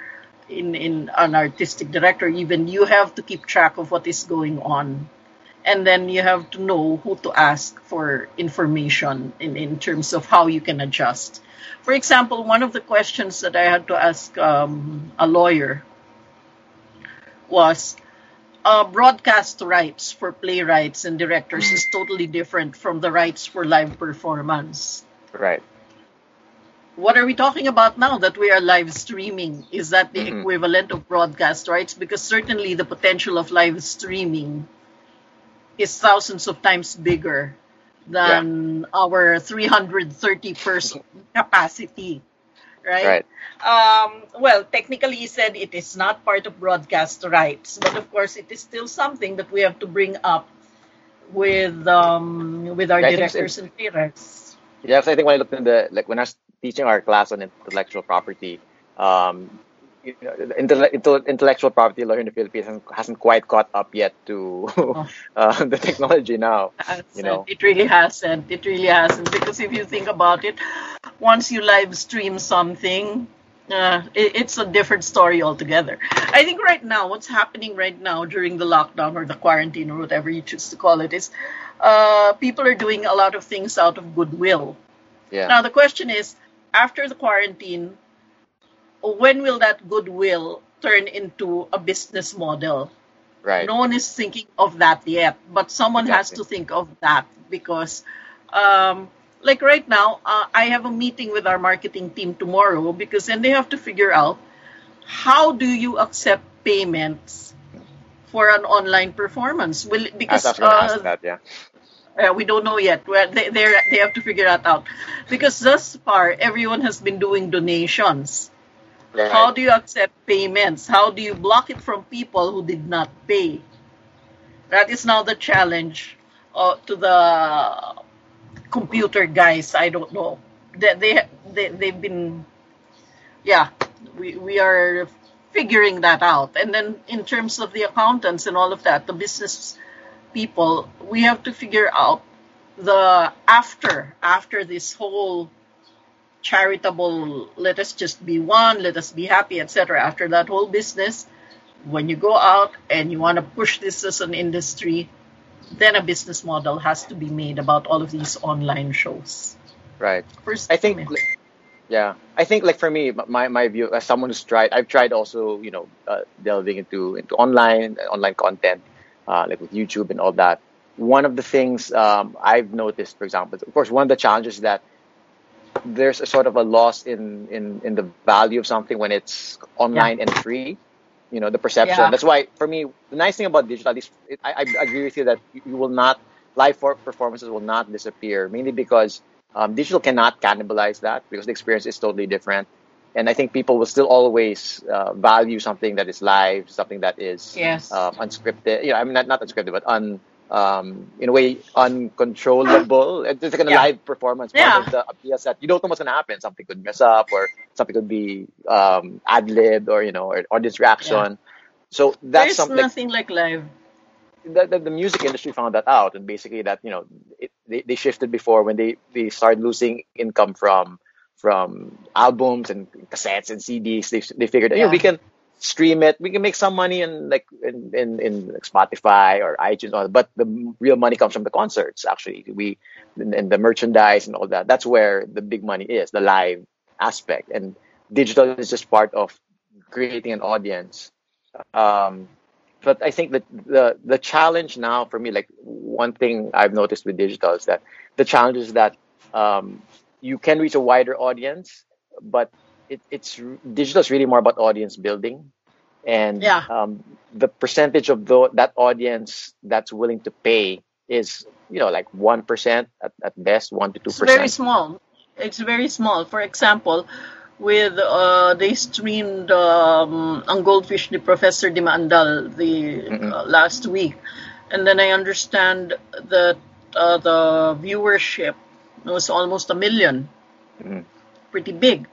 Speaker 2: in, in an artistic director, even, you have to keep track of what is going on. And then you have to know who to ask for information in, in terms of how you can adjust. For example, one of the questions that I had to ask um, a lawyer was uh, broadcast rights for playwrights and directors is totally different from the rights for live performance.
Speaker 3: Right.
Speaker 2: What are we talking about now that we are live streaming? Is that the
Speaker 3: Mhm.
Speaker 2: equivalent of broadcast rights? Because certainly the potential of live streaming is thousands of times bigger than our 330 person capacity, right?
Speaker 3: Right.
Speaker 2: Um, well, technically, he said it is not part of broadcast rights, but of course, it is still something that we have to bring up with um, with our
Speaker 3: Yeah, I think it's-
Speaker 2: directors and playwrights.
Speaker 3: Yes, I think when I looked in the like when I was teaching our class on intellectual property, um, you know, intellectual property law in the Philippines hasn't, hasn't quite caught up yet to
Speaker 2: Oh.
Speaker 3: uh, the technology now.
Speaker 2: Hasn't.
Speaker 3: You know.
Speaker 2: It really hasn't. It really hasn't. Because if you think about it, once you live stream something, uh, it, it's a different story altogether. I think right now, what's happening right now during the lockdown or the quarantine or whatever you choose to call it is uh, people are doing a lot of things out of goodwill.
Speaker 3: Yeah.
Speaker 2: Now, the question is after the quarantine, when will that goodwill turn into a business model?
Speaker 3: right.
Speaker 2: No one is thinking of that yet, but someone has to think of that because, um, like right now, uh, I have a meeting with our marketing team tomorrow because then they have to figure out how do you accept payments for an online performance. Will because
Speaker 3: was going to
Speaker 2: uh,
Speaker 3: that. Yeah.
Speaker 2: uh, we don't know yet. Well, they they have to figure that out because thus far everyone has been doing donations.
Speaker 3: Right.
Speaker 2: How do you accept payments? How do you block it from people who did not pay? That is now the challenge uh, to the computer guys. I don't know. They, they, they, they've been, yeah, we, we are figuring that out. And then in terms of the accountants and all of that, the business people, we have to figure out the after, after this whole charitable let us just be one let us be happy etc after that whole business when you go out and you want to push this as an industry then a business model has to be made about all of these online shows
Speaker 3: Right.
Speaker 2: first
Speaker 3: I think, like, yeah, I think like for me, my my view as someone who's tried, I've tried also, you know, uh, delving into into online online content, uh, like with YouTube and all that. One of the things um, I've noticed, for example, of course, one of the challenges that there's a sort of a loss in in in the value of something when it's online and free. You know, the perception.
Speaker 2: Yeah.
Speaker 3: That's why for me, the nice thing about digital, is it, I, I agree with you that you will not live for performances will not disappear, mainly because um, digital cannot cannibalize that because the experience is totally different. And I think people will still always uh, value something that is live, something that is
Speaker 2: Yes.
Speaker 3: um, unscripted. You know, I mean, not, not unscripted, but un, um, in a way uncontrollable. It's like a
Speaker 2: Yeah.
Speaker 3: live performance. Part
Speaker 2: Yeah.
Speaker 3: of the appeal set. You don't know what's gonna happen. Something could mess up, or something could be um, ad libbed, or you know, or audience reaction. So that's
Speaker 2: There's
Speaker 3: something. Like,
Speaker 2: nothing like live.
Speaker 3: the, the, the music industry found that out, and basically that you know it, they, they shifted before when they they started losing income from from albums and cassettes and CDs. They they figured you know
Speaker 2: Yeah.
Speaker 3: we can stream it, we can make some money in like in in, in like Spotify or iTunes, but the real money comes from the concerts. Actually, we and, and the merchandise and all that. That's where the big money is, the live aspect, and digital is just part of creating an audience. Um, but I think that the the challenge now for me, like one thing I've noticed with digital is that the challenge is that um, you can reach a wider audience, but it, it's digital is really more about audience building, and
Speaker 2: Yeah.
Speaker 3: um, the percentage of the, that audience that's willing to pay is you know like one percent at, at best, one to 2%
Speaker 2: It's very small. It's very small. For example, with uh, they streamed um, ang Goldfish the Professor Dimandal the uh, last week, and then I understand that uh, the viewership was almost a million,
Speaker 3: Mhm.
Speaker 2: pretty big,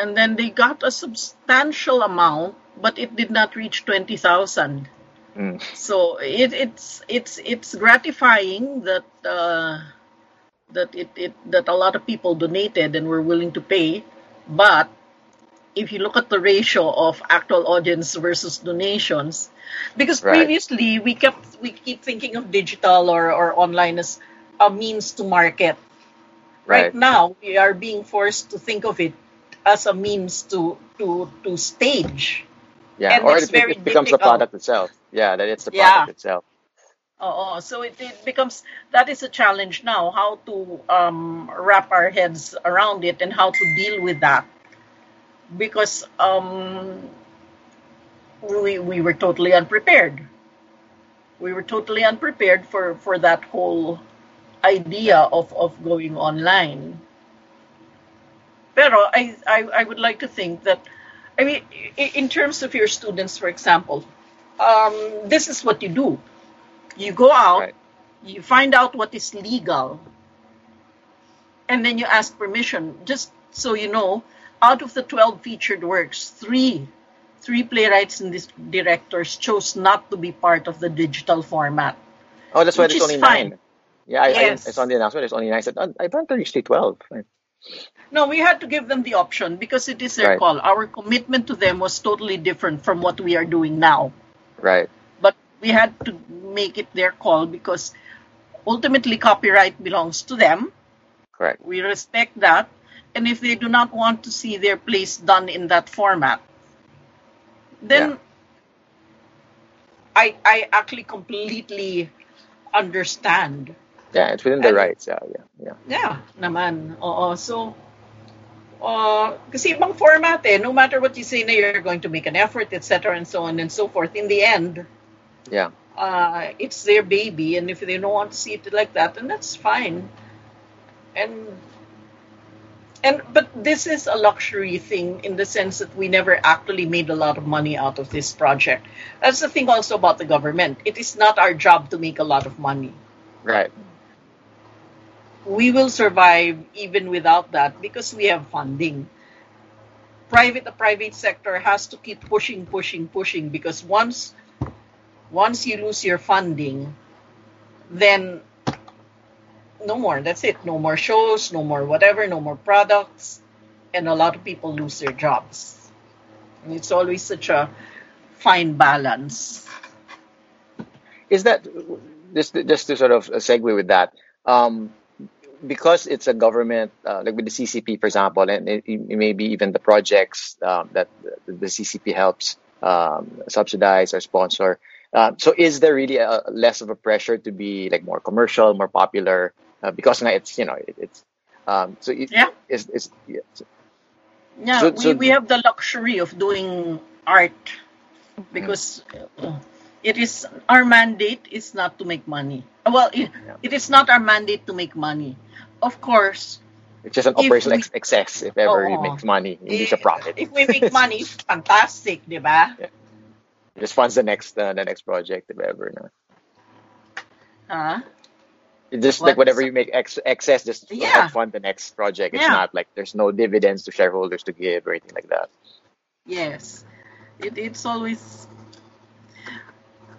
Speaker 2: and then they got a substantial amount, but it did not reach twenty thousand.
Speaker 3: Mm.
Speaker 2: So it, it's it's it's gratifying that uh, that it, it that a lot of people donated and were willing to pay, but if you look at the ratio of actual audience versus donations, because
Speaker 3: Right.
Speaker 2: previously we kept we keep thinking of digital or, or online as a means to market. Right.
Speaker 3: Right.
Speaker 2: now we are being forced to think of it as a means to to to stage.
Speaker 3: Yeah,
Speaker 2: And
Speaker 3: or
Speaker 2: it's
Speaker 3: it,
Speaker 2: very
Speaker 3: it becomes the
Speaker 2: difficult.
Speaker 3: product itself. Yeah, that it's the
Speaker 2: Yeah.
Speaker 3: product itself.
Speaker 2: Oo. So it, it becomes that is a challenge now how to um, wrap our heads around it and how to deal with that because um, we we were totally unprepared. We were totally unprepared for for that whole idea of of going online. Pero I, I, I would like to think that, I mean, in terms of your students, for example, um, this is what you do. You go out,
Speaker 3: right.
Speaker 2: you find out what is legal, and then you ask permission. Just so you know, out of the 12 featured works, three three playwrights and directors chose not to be part of the digital format.
Speaker 3: Oh, that's why there's only
Speaker 2: fine.
Speaker 3: nine. Yeah, I,
Speaker 2: yes.
Speaker 3: I, the announcement. There's only nine. I said, oh, I, I plan to reach 12.
Speaker 2: No, we had to give them the option because it is their
Speaker 3: Right.
Speaker 2: call. Our commitment to them was totally different from what we are doing now.
Speaker 3: Right.
Speaker 2: But we had to make it their call because ultimately copyright belongs to them.
Speaker 3: Correct.
Speaker 2: We respect that. And if they do not want to see their plays done in that format, then
Speaker 3: Yeah.
Speaker 2: I, I actually completely understand.
Speaker 3: Yeah, it's within the rights. Yeah, yeah, yeah.
Speaker 2: Yeah, naman. Oo. So, uh, kasi ibang format eh, no matter what you say na you're going to make an effort, etc. and so on and so forth, in the end,
Speaker 3: Yeah.
Speaker 2: uh, it's their baby, and if they don't want to see it like that, then that's fine. And and but this is a luxury thing in the sense that we never actually made a lot of money out of this project. That's the thing also about the government. It is not our job to make a lot of money.
Speaker 3: Right.
Speaker 2: We will survive even without that because we have funding. Private the private sector has to keep pushing, pushing, pushing because once once you lose your funding, then no more. That's it. No more shows, no more whatever, no more products, and a lot of people lose their jobs. And it's always such a fine balance.
Speaker 3: Is that just just to sort of segue with that? Um, because it's a government, uh, like with the CCP, for example, and it, it maybe even the projects um, that the, CCP helps um, subsidize or sponsor. Uh, so, is there really a, less of a pressure to be like more commercial, more popular? Uh, because now it's you know it, it's um, so it,
Speaker 2: Yeah.
Speaker 3: it's, it's, yeah, so-
Speaker 2: Yeah,
Speaker 3: So-
Speaker 2: we,
Speaker 3: so-
Speaker 2: we have the luxury of doing art because uh, it is our mandate is not to make money. Well, it, it is not our mandate to make money. Of course,
Speaker 3: it's just an operational
Speaker 2: we-
Speaker 3: excess if ever it
Speaker 2: Oo.
Speaker 3: makes money, hindi siya profit.
Speaker 2: if we make money, it's fantastic, di ba? Yeah.
Speaker 3: just funds the next uh, the next project if ever. No?
Speaker 2: Huh?
Speaker 3: Just
Speaker 2: What?
Speaker 3: like whatever you make ex- excess, just
Speaker 2: Yeah.
Speaker 3: fund the next project. It's
Speaker 2: Yeah.
Speaker 3: not like there's no dividends to shareholders to give or anything like that.
Speaker 2: Yes, it, it's always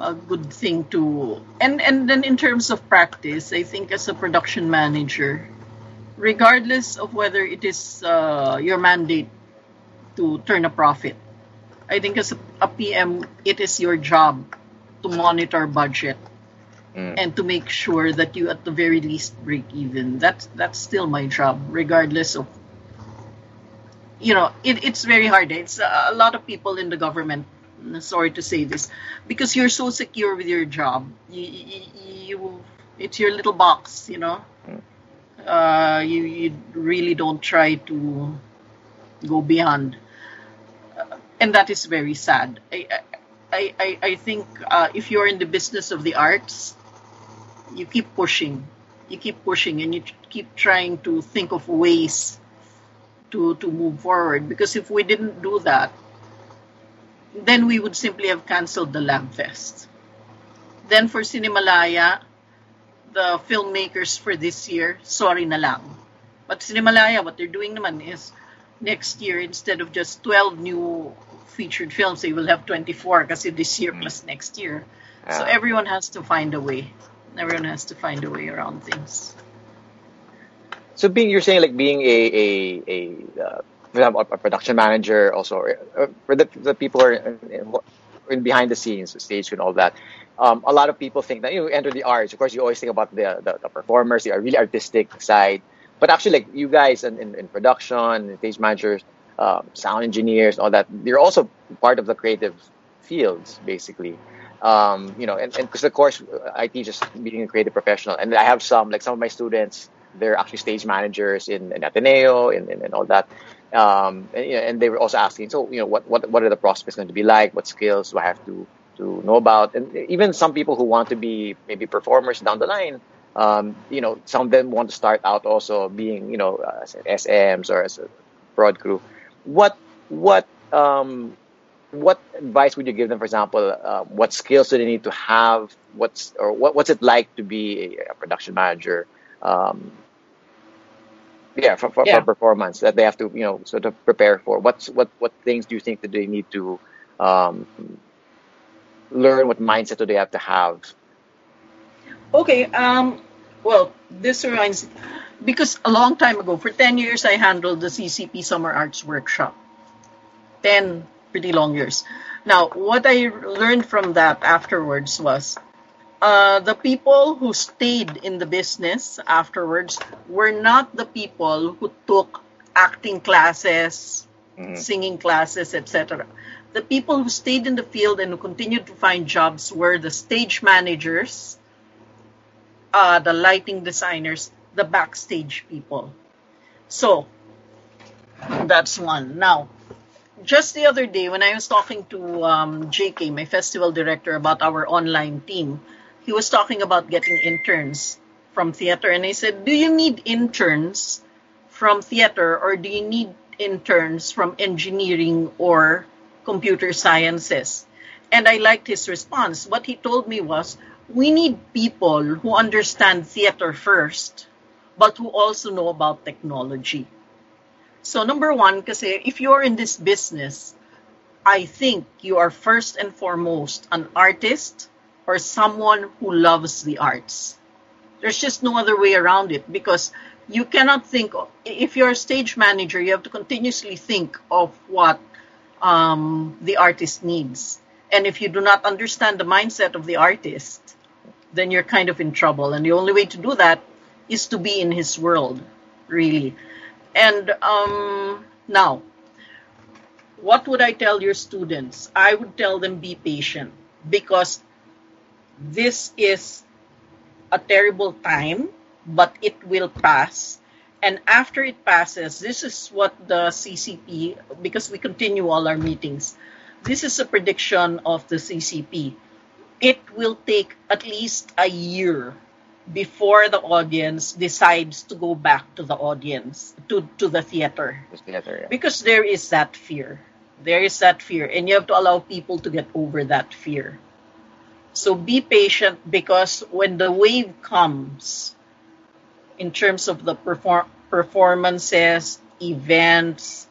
Speaker 2: a good thing to, and and then in terms of practice, I think as a production manager, regardless of whether it is uh, your mandate to turn a profit, I think as a, a PM, it is your job to monitor budget
Speaker 3: Mm.
Speaker 2: and to make sure that you at the very least break even. That's that's still my job, regardless of you know it, it's very hard. It's uh, a lot of people in the government. Sorry to say this, because you're so secure with your job, you, you, you it's your little box, you know. Uh, you you really don't try to go beyond, Uh, and that is very sad. I I I, I think uh, if you're in the business of the arts, you keep pushing, you keep pushing, and you keep trying to think of ways to to move forward. Because if we didn't do that, then we would simply have canceled the Lab Fest. Then for Cinemalaya, the filmmakers for this year, sorry na lang. But Cinemalaya, what they're doing naman is next year, instead of just 12 new featured films, they will have 24 kasi this year plus next year. So everyone has to find a way. Everyone has to find a way around things.
Speaker 3: So being you're saying like being a a a uh, for example, a production manager also uh, for the, the people are in, in, in behind the scenes, the stage and all that. Um, a lot of people think that you enter the arts. Of course, you always think about the the, the performers, the really artistic side. But actually, like you guys in, in, in production, stage managers, um, sound engineers, all that, you're also part of the creative fields, basically. Um, you know, and because of course, I teach just being a creative professional, and I have some like some of my students they're actually stage managers in, in Ateneo and, and, and all that. Um, and, you know, and they were also asking, so you know, what, what what are the prospects going to be like? What skills do I have to to know about? And even some people who want to be maybe performers down the line, um, you know, some of them want to start out also being, you know, as SMs or as a broad crew. What what um, what advice would you give them? For example, uh, what skills do they need to have? What's or what, what's it like to be a, a production manager? Um, yeah, for, for,
Speaker 2: Yeah.
Speaker 3: for performance that they have to you know sort of prepare for. What's what what things do you think that they need to um, learn? What mindset do they have to have?
Speaker 2: Okay. Um. Well, this reminds because a long time ago, for ten years, I handled the CCP Summer Arts Workshop. Ten pretty long years. Now, what I learned from that afterwards was uh, the people who stayed in the business afterwards were not the people who took acting classes,
Speaker 3: Mhm.
Speaker 2: singing classes, etc. The people who stayed in the field and who continued to find jobs were the stage managers, uh, the lighting designers, the backstage people. So that's one. Now, just the other day when I was talking to um, JK, my festival director, about our online team, he was talking about getting interns from theater, and I said, "Do you need interns from theater, or do you need interns from engineering or computer sciences?" And I liked his response. What he told me was, "We need people who understand theater first, but who also know about technology." So number one, kasi if you're in this business, I think you are first and foremost an artist or someone who loves the arts. There's just no other way around it because you cannot think, if you're a stage manager, you have to continuously think of what um, the artist needs. And if you do not understand the mindset of the artist, then you're kind of in trouble. And the only way to do that is to be in his world, really. And um, now, what would I tell your students? I would tell them be patient because this is a terrible time, but it will pass. And after it passes, this is what the CCP, because we continue all our meetings, this is a prediction of the CCP. It will take at least a year before the audience decides to go back to the audience, to, to the theater.
Speaker 3: Just together, yeah.
Speaker 2: Because there is that fear. There is that fear. And you have to allow people to get over that fear. So be patient because when the wave comes, in terms of the perform- performances, events,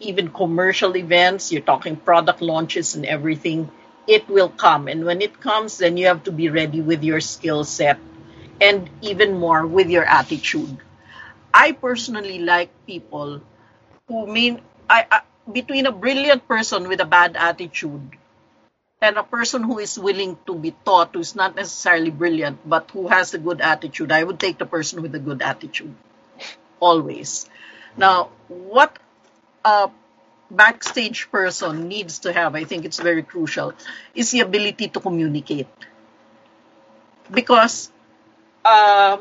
Speaker 2: even commercial events, you're talking product launches and everything, it will come. And when it comes, then you have to be ready with your skill set and even more with your attitude. I personally like people who mean I, I between a brilliant person with a bad attitude and a person who is willing to be taught, who's not necessarily brilliant, but who has a good attitude, I would take the person with a good attitude. Always. Now, what a backstage person needs to have, I think it's very crucial, is the ability to communicate. Because um,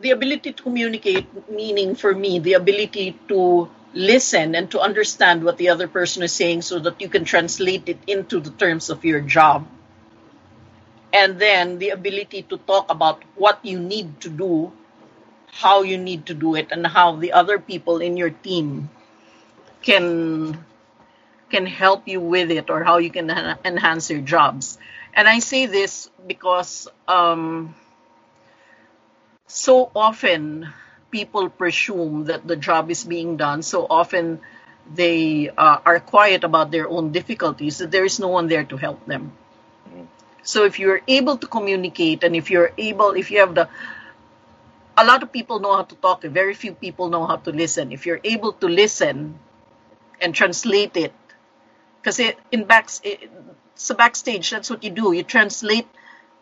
Speaker 2: the ability to communicate, meaning for me, the ability to listen and to understand what the other person is saying so that you can translate it into the terms of your job. And then the ability to talk about what you need to do, how you need to do it, and how the other people in your team can can help you with it or how you can enhance your jobs. And I say this because um, so often people presume that the job is being done. So often they uh, are quiet about their own difficulties, that there is no one there to help them. So if you're able to communicate and if you're able, if you have the, a lot of people know how to talk, very few people know how to listen. If you're able to listen and translate it, because in back, so backstage, that's what you do. You translate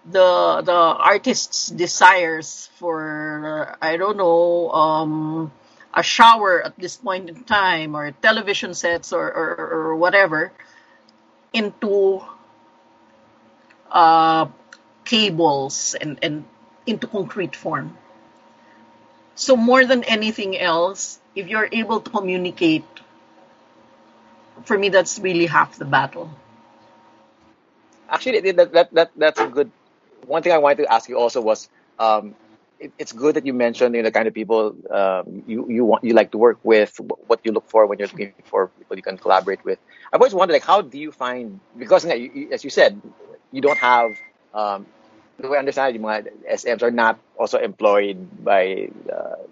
Speaker 2: the the artist's desires for I don't know um, a shower at this point in time or television sets or or, or whatever into uh, cables and and into concrete form. So more than anything else, if you're able to communicate, for me that's really half the battle.
Speaker 3: Actually, that, that, that that's a good one thing I wanted to ask you also was um, it, it's good that you mentioned you know, the kind of people um, you you want you like to work with, what you look for when you're looking for people you can collaborate with. I've always wondered like how do you find because you you, as you said you don't have um, the way I understand it, mga SMs are not also employed by uh,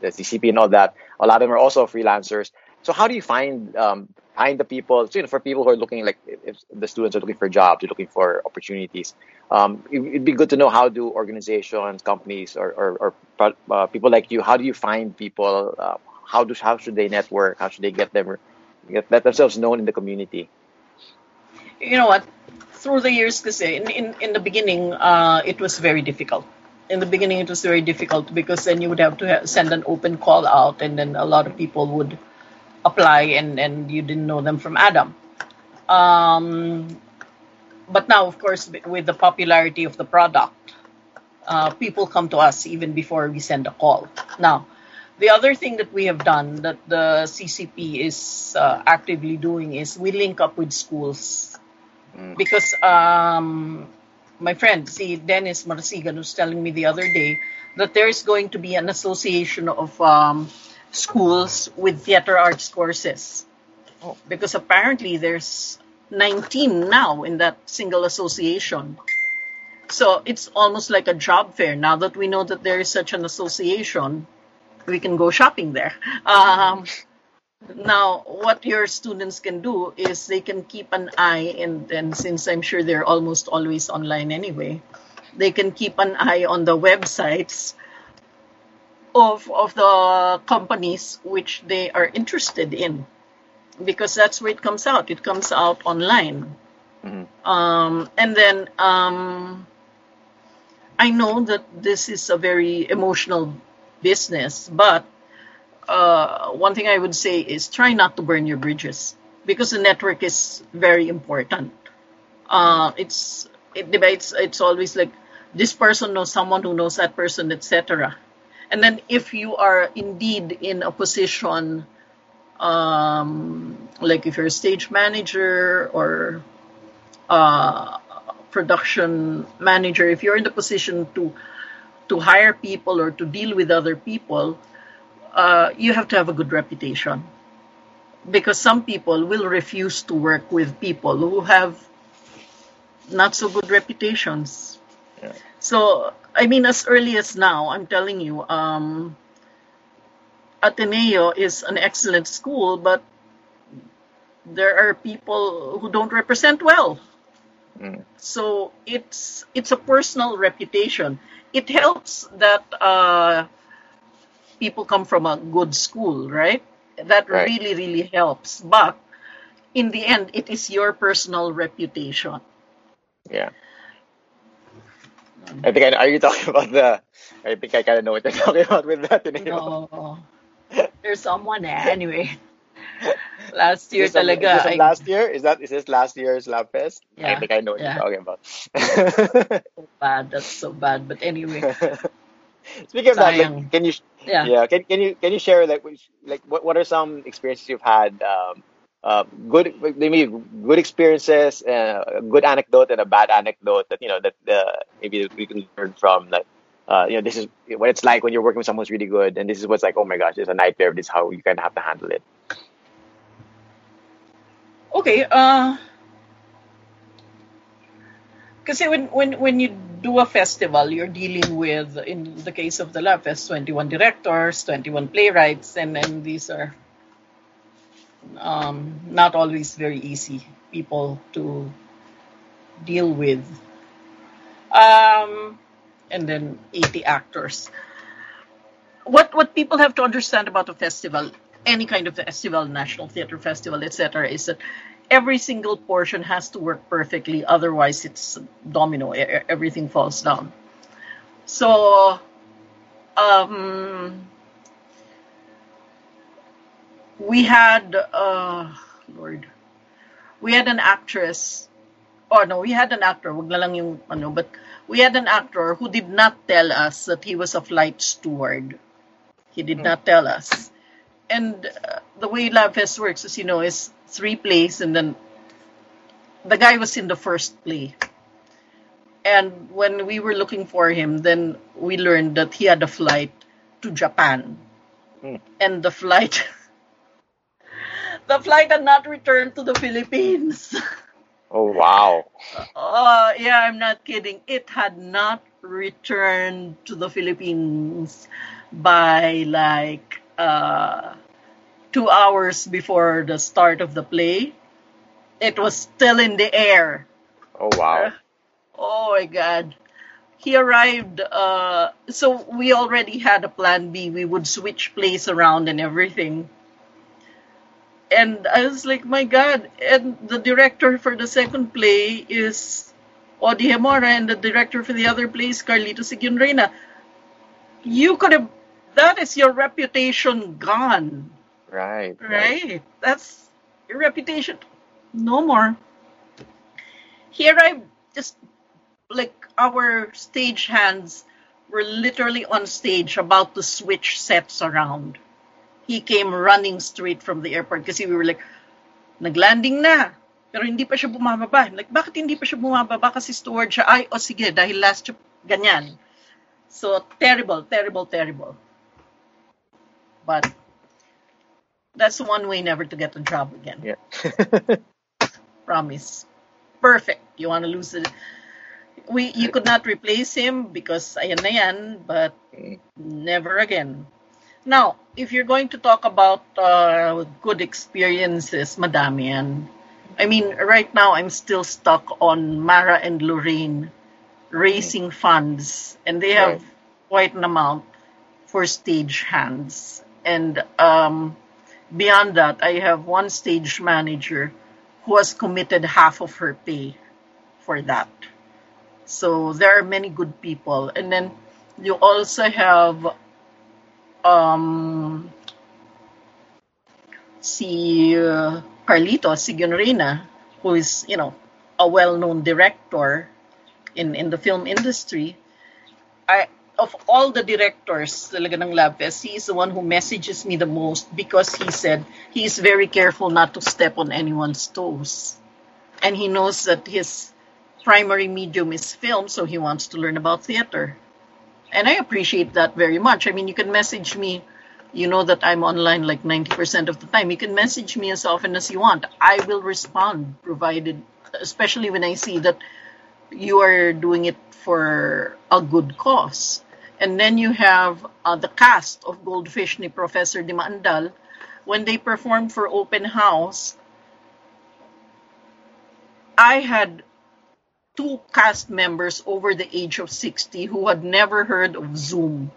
Speaker 3: the CCP and all that. A lot of them are also freelancers. So how do you find um, find the people? So, you know, for people who are looking like if the students are looking for jobs, they're looking for opportunities. Um, it, would be good to know how do organizations, companies, or, or, or uh, people like you, how do you find people? Uh, how do how should they network? How should they get them get let themselves known in the community?
Speaker 2: You know what? Through the years, because in, in in the beginning, uh, it was very difficult in the beginning it was very difficult because then you would have to send an open call out and then a lot of people would apply and, and you didn't know them from Adam. Um, but now, of course, with the popularity of the product, uh, people come to us even before we send a call. Now, the other thing that we have done that the CCP is uh, actively doing is we link up with schools mm. because um, my friend, see Dennis Marasigan, was telling me the other day that there is going to be an association of um, schools with theater arts courses. Because apparently there's 19 now in that single association. So it's almost like a job fair. Now that we know that there is such an association, we can go shopping there. Um, now, what your students can do is they can keep an eye, and, and since I'm sure they're almost always online anyway, they can keep an eye on the websites of of the companies which they are interested in. Because that's where it comes out. It comes out online. Mm-hmm. um, and then um, i know that this is a very emotional business but uh, one thing i would say is try not to burn your bridges. Because the network is very important. Uh, it's it debates it's always like this person knows someone who knows that person etc and then if you are indeed in a position, um, like if you're a stage manager or uh, production manager, if you're in the position to to hire people or to deal with other people, uh, you have to have a good reputation. Because some people will refuse to work with people who have not so good reputations.
Speaker 3: Yeah.
Speaker 2: So, I mean, as early as now, I'm telling you, um, Ateneo is an excellent school, but there are people who don't represent well.
Speaker 3: Mm.
Speaker 2: So it's it's a personal reputation. It helps that uh, people come from a good school, right? That
Speaker 3: Right.
Speaker 2: really really helps. But in the end, it is your personal reputation.
Speaker 3: Yeah. I think I are you talking about the I think I kinda know what you're talking about with that.
Speaker 2: No, there's someone eh. Anyway, last year
Speaker 3: Is this,
Speaker 2: talaga.
Speaker 3: is this
Speaker 2: I-
Speaker 3: last year? Is that is this last year's Lab Fest? I think I know what
Speaker 2: yeah.
Speaker 3: you're talking about.
Speaker 2: So bad. That's so bad. But anyway,
Speaker 3: Speaking of that, like, can you
Speaker 2: yeah.
Speaker 3: yeah can can you can you share like which, like what what are some experiences you've had um uh good maybe good experiences uh, a good anecdote and a bad anecdote that you know that uh, maybe we can learn from like uh you know this is what it's like when you're working with someone who's really good and this is what's like oh my gosh it's a nightmare this is how you kind of have to handle it
Speaker 2: Okay. Uh, when when when you do a festival, you're dealing with, in the case of the Lab Fest, 21 directors, 21 playwrights, and then these are um, not always very easy people to deal with. Um, and then 80 actors. What what people have to understand about a festival, any kind of festival, National Theatre Festival, etc., is that every single portion has to work perfectly. Otherwise, it's domino. Everything falls down. So, um, we had, uh, Lord, we had an actress. Oh no, we had an actor. Wag na lang yung ano, but we had an actor who did not tell us that he was a flight steward. He did not tell us. And uh, the way Lab Fest works, as you know, is three plays, and then the guy was in the first play. And when we were looking for him, then we learned that he had a flight to Japan.
Speaker 3: Hmm.
Speaker 2: And the flight, the flight had not returned to the Philippines.
Speaker 3: oh wow
Speaker 2: Oh, yeah, I'm not kidding. It had not returned to the Philippines by like uh, two hours before the start of the play. It was still in the air.
Speaker 3: oh wow
Speaker 2: Oh my God. He arrived, uh, so we already had a plan B. We would switch place around and everything. And I was like, my God. And the director for the second play is Audie Gemora, and the director for the other play is Carlito Siguion-Reyna. You could have, that is your reputation gone,
Speaker 3: right
Speaker 2: right? That's your reputation. No more. He arrived just like our stage hands were literally on stage about to switch sets around. He came running straight from the airport kasi we were like, naglanding na. Pero hindi pa siya bumababa. I'm like, bakit hindi pa siya bumababa? Kasi steward siya. Ay, o sige, dahil last trip, ganyan. So, terrible, terrible, terrible. But, that's one way never to get a job again.
Speaker 3: yeah
Speaker 2: Promise. Perfect. You want to lose it. We, you could not replace him because ayan na yan, but
Speaker 3: Mm.
Speaker 2: never again. Now, if you're going to talk about uh, good experiences, madami yan. I mean, right now I'm still stuck on Mara and Lorraine raising funds, and they have quite an amount for stage hands. And um, beyond that, I have one stage manager who has committed half of her pay for that. So there are many good people. And then you also have um, si uh, Carlito Sigunreina, who is, you know, a well-known director in, in the film industry. I, of all the directors talaga ng Lab Fest, he is the one who messages me the most because he said he is very careful not to step on anyone's toes. And he knows that his primary medium is film, so he wants to learn about theater. And I appreciate that very much. I mean, you can message me. You know that I'm online like 90% of the time. You can message me as often as you want. I will respond, provided, especially when I see that you are doing it for a good cause. And then you have uh, the cast of Goldfish ni Professor Dimandal When they performed for open house, I had two cast members over the age of 60 who had never heard of Zoom.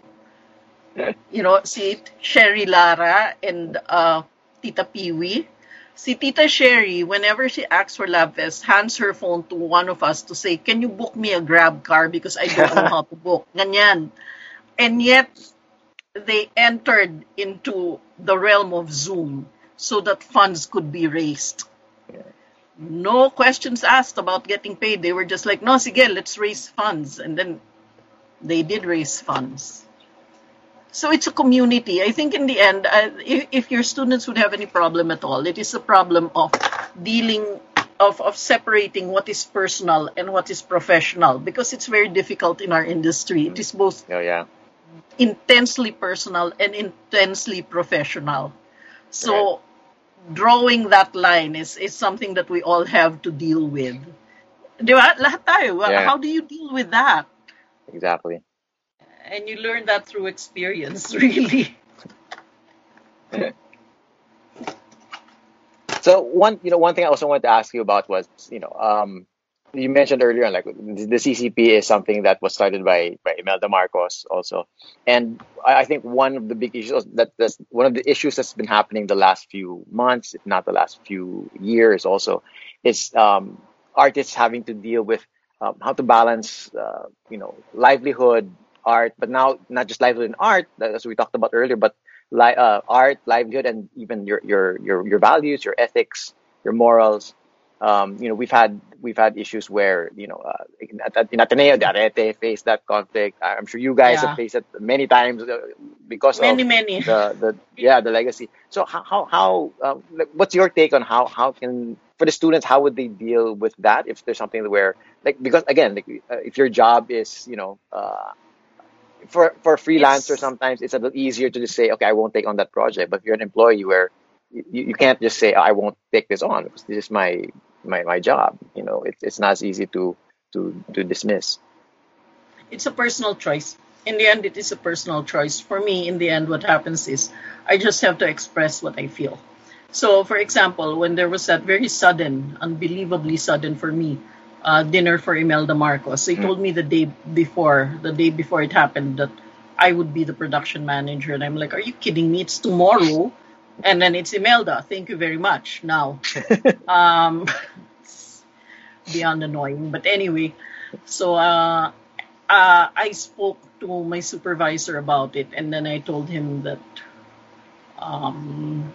Speaker 2: You know, see Sherry Lara and uh, Tita Peewee. Si Tita Sherry, whenever she asks for LabFest, hands her phone to one of us to say, can you book me a grab car because I don't know how to book. Ganyan. And yet, they entered into the realm of Zoom so that funds could be raised. No questions asked about getting paid. They were just like, no, sige, let's raise funds. And then they did raise funds. So it's a community. I think in the end, uh, if, if your students would have any problem at all, it is a problem of dealing, of, of separating what is personal and what is professional because it's very difficult in our industry. It is both
Speaker 3: Oh yeah.
Speaker 2: intensely personal and intensely professional. So drawing that line is, is something that we all have to deal with. Di ba? Lahat tayo.
Speaker 3: Yeah.
Speaker 2: How do you deal with that?
Speaker 3: Exactly.
Speaker 2: And you learn that through experience, really.
Speaker 3: So one, you know, one thing I also wanted to ask you about was, you know, um, you mentioned earlier like the CCP is something that was started by by Imelda Marcos also, and I I think one of the big issues that that's one of the issues that's been happening the last few months, if not the last few years, also, is um, artists having to deal with um, how to balance, uh, you know, livelihood, art, but now not just livelihood and art, as we talked about earlier, but li- uh, art, livelihood, and even your your your your values, your ethics, your morals. Um, you know, we've had we've had issues where you know uh, in, in Ateneo, the Arete faced that conflict. I'm sure you guys
Speaker 2: Yeah.
Speaker 3: have faced it many times uh, because
Speaker 2: Many,
Speaker 3: of
Speaker 2: many.
Speaker 3: the the yeah the legacy. So how how, how uh, what's your take on how how can for the students how would they deal with that if there's something where like because again like, uh, if your job is you know uh, for for a freelancer sometimes it's a little easier to just say okay I won't take on that project but if you're an employee where you, you can't just say I won't take this on because this is my my, my job you know it's it's not as easy to to to dismiss
Speaker 2: it's a personal choice. In the end, it is a personal choice. For me, in the end, what happens is I just have to express what I feel. So, for example, when there was that very sudden, unbelievably sudden for me, uh, dinner for Imelda Marcos, they told me the day before, the day before it happened, that I would be the production manager. And I'm like, are you kidding me? It's tomorrow. And then it's Imelda. Thank you very much. Now, um, beyond annoying. But anyway, so uh, uh, I spoke to my supervisor about it, and then I told him that um,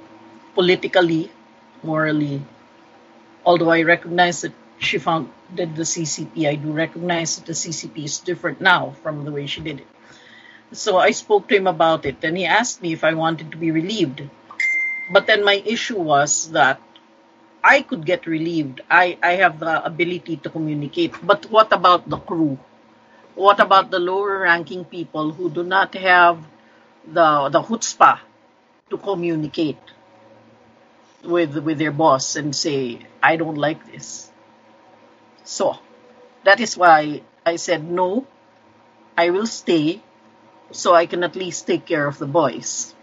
Speaker 2: politically, morally, although I recognize that she founded the CCP, I do recognize that the CCP is different now from the way she did it. So I spoke to him about it, and he asked me if I wanted to be relieved. But then my issue was that I could get relieved. I, I have the ability to communicate. But what about the crew? What about the lower ranking people who do not have the the chutzpah to communicate with with their boss and say, I don't like this. So that is why I said no, I will stay so I can at least take care of the boys.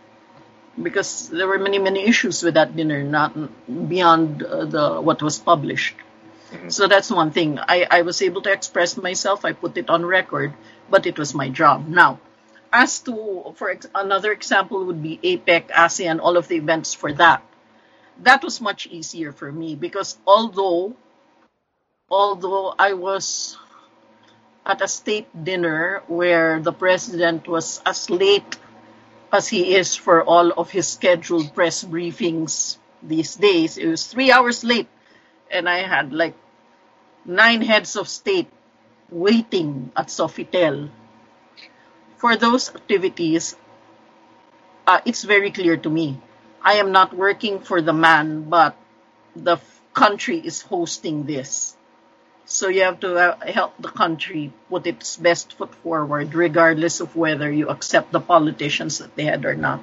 Speaker 2: Because there were many, many issues with that dinner, not beyond uh, the what was published. So that's one thing. I, I was able to express myself. I put it on record, but it was my job. Now, as to, for ex- another example would be APEC, ASEAN, all of the events for that. That was much easier for me because although, although I was at a state dinner where the president was as late as he is for all of his scheduled press briefings these days, it was three hours late and I had like nine heads of state waiting at Sofitel. For those activities, uh, it's very clear to me. I am not working for the man, but the country is hosting this. So you have to uh, help the country put its best foot forward, regardless of whether you accept the politicians that they had or not.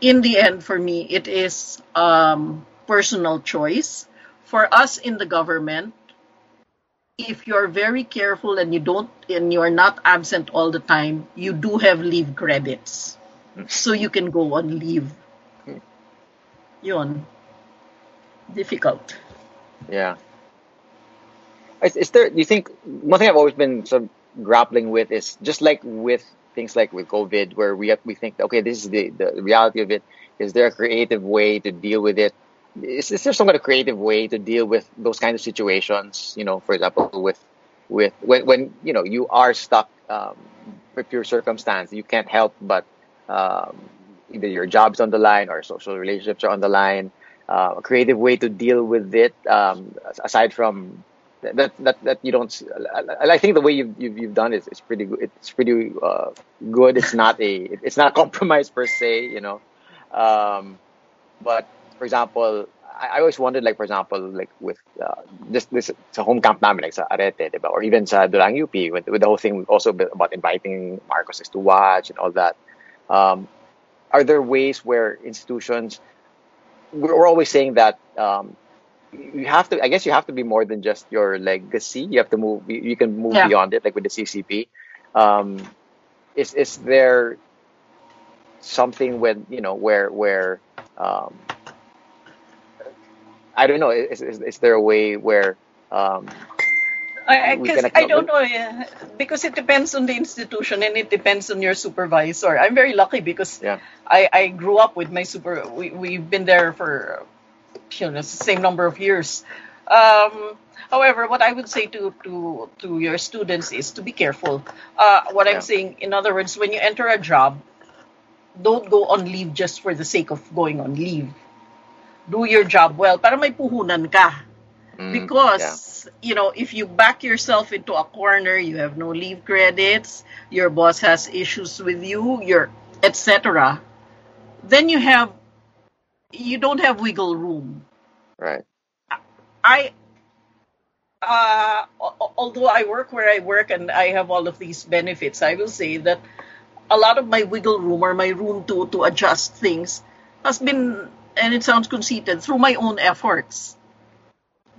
Speaker 2: In the end, for me, it is um, personal choice. For us in the government, if you're very careful and you don't and you're not absent all the time, you do have leave credits. So you can go on leave. Yun. Difficult.
Speaker 3: Yeah. Is, is there? You think one thing I've always been sort of grappling with is just like with things like with COVID, where we have, we think, okay, this is the the reality of it. Is there a creative way to deal with it? Is, is there some kind of creative way to deal with those kinds of situations? You know, for example, with with when when you know you are stuck um, with your circumstance, you can't help but um, either your job's on the line or social relationships are on the line. Uh, a creative way to deal with it, um, aside from that, that that you don't. I, I think the way you've, you've, you've done is it is pretty good. It's pretty uh, good. It's not a it's not a compromise per se, you know. Um, but for example, I, I always wondered, like for example, like with uh, this this home camp namin, like sa Arete, diba? or even sa Dulaang UP, with, with the whole thing also about inviting Marcos to watch and all that. Um, are there ways where institutions we're always saying that um, you have to i guess you have to be more than just your legacy you have to move you, you can move
Speaker 2: Yeah.
Speaker 3: beyond it like with the ccp um, is is there something when you know where where um, i don't know is, is, is there a way where um,
Speaker 2: I, I don't know, eh, because it depends on the institution and it depends on your supervisor. I'm very lucky because
Speaker 3: yeah
Speaker 2: I, I grew up with my super. We we've been there for you know the same number of years. Um, however, what I would say to to to your students is to be careful. Uh, what
Speaker 3: Yeah.
Speaker 2: I'm saying, in other words, when you enter a job, don't go on leave just for the sake of going on leave. Do your job well para may puhunan ka.
Speaker 3: Mm,
Speaker 2: Because you know, if you back yourself into a corner, you have no leave credits, your boss has issues with you, your etc. Then you have you don't have wiggle room.
Speaker 3: right
Speaker 2: I uh, although I work where I work and I have all of these benefits, I will say that a lot of my wiggle room or my room to to adjust things has been, and it sounds conceited, through my own efforts.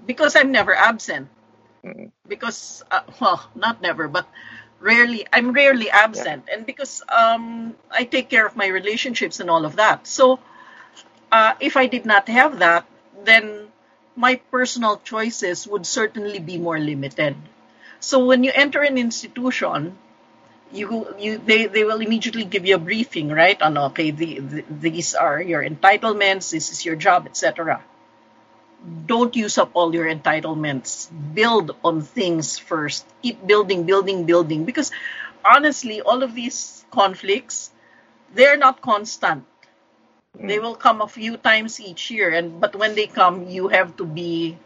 Speaker 2: Because I'm never absent.
Speaker 3: Mm.
Speaker 2: Because uh, well, not never, but rarely. I'm rarely absent, and because um, I take care of my relationships and all of that. So uh, if I did not have that, then my personal choices would certainly be more limited. So when you enter an institution, you you they, they will immediately give you a briefing, right? On okay, the, the, these are your entitlements, this is your job, etc. Don't use up all your entitlements. Build on things first. Keep building, building, building. Because honestly, all of these conflicts, they're not constant they mm. will come a few times each year and but when they come you have to be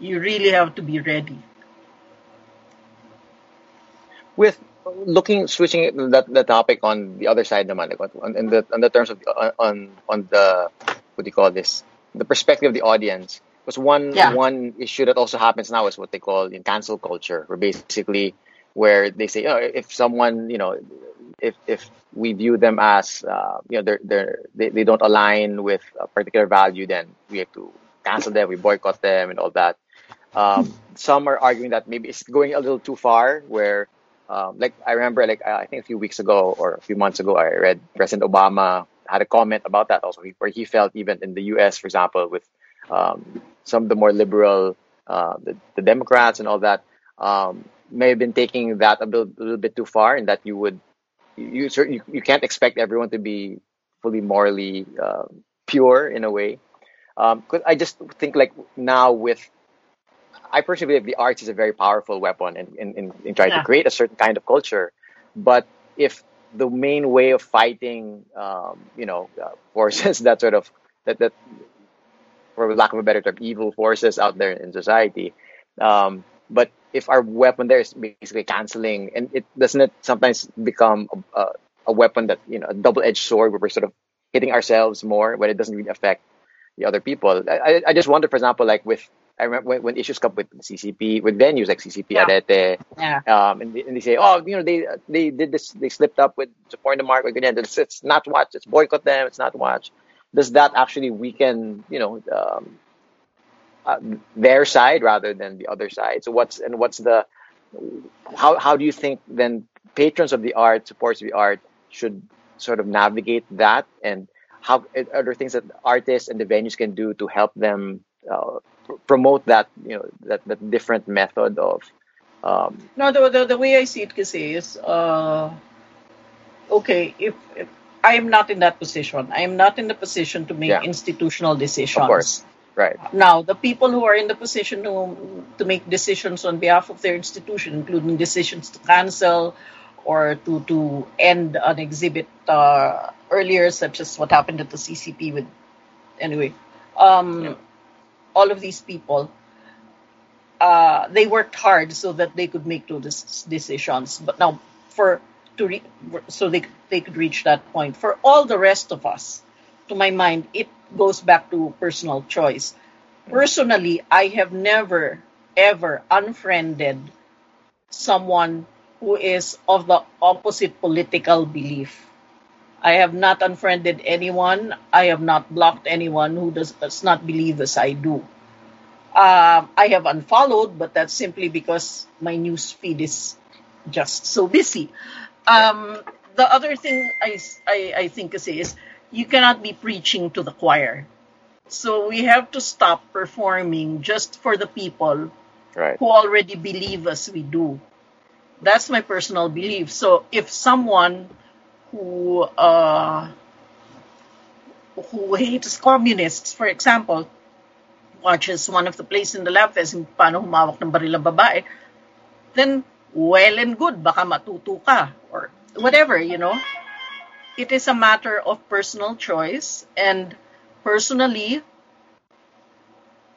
Speaker 2: you really have to be ready
Speaker 3: with looking switching that the topic on the other side naman like on in the on the terms of on on, on the what do you call this the perspective of the audience because one
Speaker 2: Yeah.
Speaker 3: one issue that also happens now is what they call in cancel culture where basically where they say oh, if someone you know if if we view them as uh, you know they're, they're they, they don't align with a particular value then we have to cancel them we boycott them and all that. Um, some are arguing that maybe it's going a little too far where um, like I remember like I think a few weeks ago or a few months ago I read President Obama had a comment about that also where he felt even in the US for example with um, some of the more liberal uh, the, the Democrats and all that um, may have been taking that a little, a little bit too far and that you would you, you you can't expect everyone to be fully morally uh, pure in a way um, 'cause I just think like now with I personally believe the arts is a very powerful weapon in, in, in, in trying
Speaker 2: Yeah.
Speaker 3: to create a certain kind of culture. But if the main way of fighting, um, you know, uh, forces that sort of that that, for lack of a better term, evil forces out there in society, um, but if our weapon there is basically canceling, and it doesn't it sometimes become a, a, a weapon that you know a double-edged sword where we're sort of hitting ourselves more when it doesn't really affect the other people. I, I- I just wonder, for example, like with I remember when, when issues come with CCP, with venues like CCP,
Speaker 2: Yeah.
Speaker 3: Arete,
Speaker 2: yeah
Speaker 3: um, and, they, and they say, oh, you know, they they did this, they slipped up with supporting the mark, again, it's, it's not watch, it's boycott them, it's not watch. Does that actually weaken, you know, um, uh, their side rather than the other side. So what's and what's the how how do you think then patrons of the art, supporters of the art, should sort of navigate that and how are there things that artists and the venues can do to help them uh, promote that you know that, that different method of um,
Speaker 2: no the, the, the way I see it kasi is uh, okay if, if I am not in that position I am not in the position to make
Speaker 3: Yeah.
Speaker 2: institutional decisions
Speaker 3: of course right
Speaker 2: Now, the people who are in the position to, to make decisions on behalf of their institution, including decisions to cancel or to, to end an exhibit uh, earlier, such as what happened at the CCP with, anyway, um,
Speaker 3: Yeah.
Speaker 2: all of these people, uh, they worked hard so that they could make those decisions. But now, for to re- so they they could reach that point. For all the rest of us, to my mind, it goes back to personal choice. Personally, I have never ever unfriended someone who is of the opposite political belief. I have not unfriended anyone. I have not blocked anyone who does, does not believe as I do. Um, I have unfollowed, but that's simply because my news feed is just so busy. Um, the other thing I, I, I think is you cannot be preaching to the choir. So we have to stop performing just for the people
Speaker 3: right
Speaker 2: who already believe as we do. That's my personal belief. So if someone who uh, who hates communists, for example, watches one of the plays in the lab fest paano humawak ng baril ang babae, then well and good, baka matuto ka or whatever, you know. It is a matter of personal choice and personally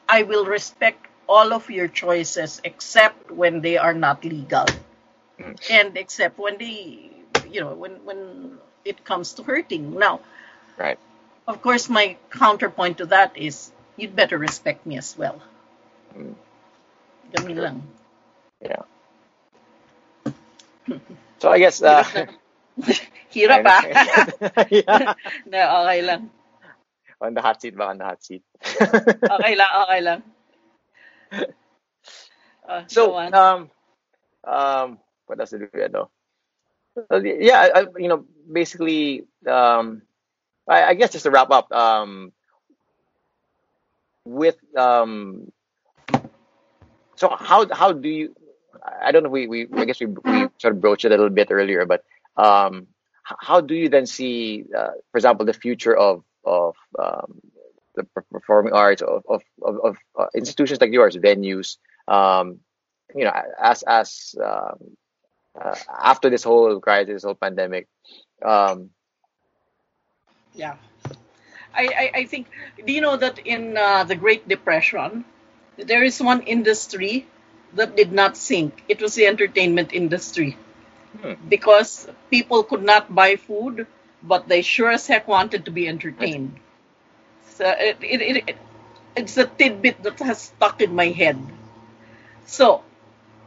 Speaker 2: I will respect all of your choices except when they are not legal. And except when they you know, when when it comes to hurting. Now,
Speaker 3: right
Speaker 2: of course my counterpoint to that is you'd better respect me as well.
Speaker 3: Mm.
Speaker 2: Ganun lang.
Speaker 3: yeah so I guess uh,
Speaker 2: Hirap ah.
Speaker 3: yeah
Speaker 2: na, okay lang.
Speaker 3: on the hot seat ba on the hot seat
Speaker 2: Okay lang, okay lang. Uh,
Speaker 3: So, um, um, what else did we know? Well, yeah, I, I- you know, basically, um, I, I guess just to wrap up, um, with um, so how how do you? I don't know. We we I guess we we sort of broached it a little bit earlier, but um, how do you then see, uh, for example, the future of of um, the performing arts of of of, of uh, institutions like yours, venues, um, you know, as as um, uh, after this whole crisis, this whole pandemic, um,
Speaker 2: Yeah. I, I, I think, do you know that in uh, the Great Depression, there is one industry that did not sink? It was the entertainment industry.
Speaker 3: Hmm.
Speaker 2: Because people could not buy food, but they sure as heck wanted to be entertained. So it, it, it, it, it's a tidbit that has stuck in my head. So,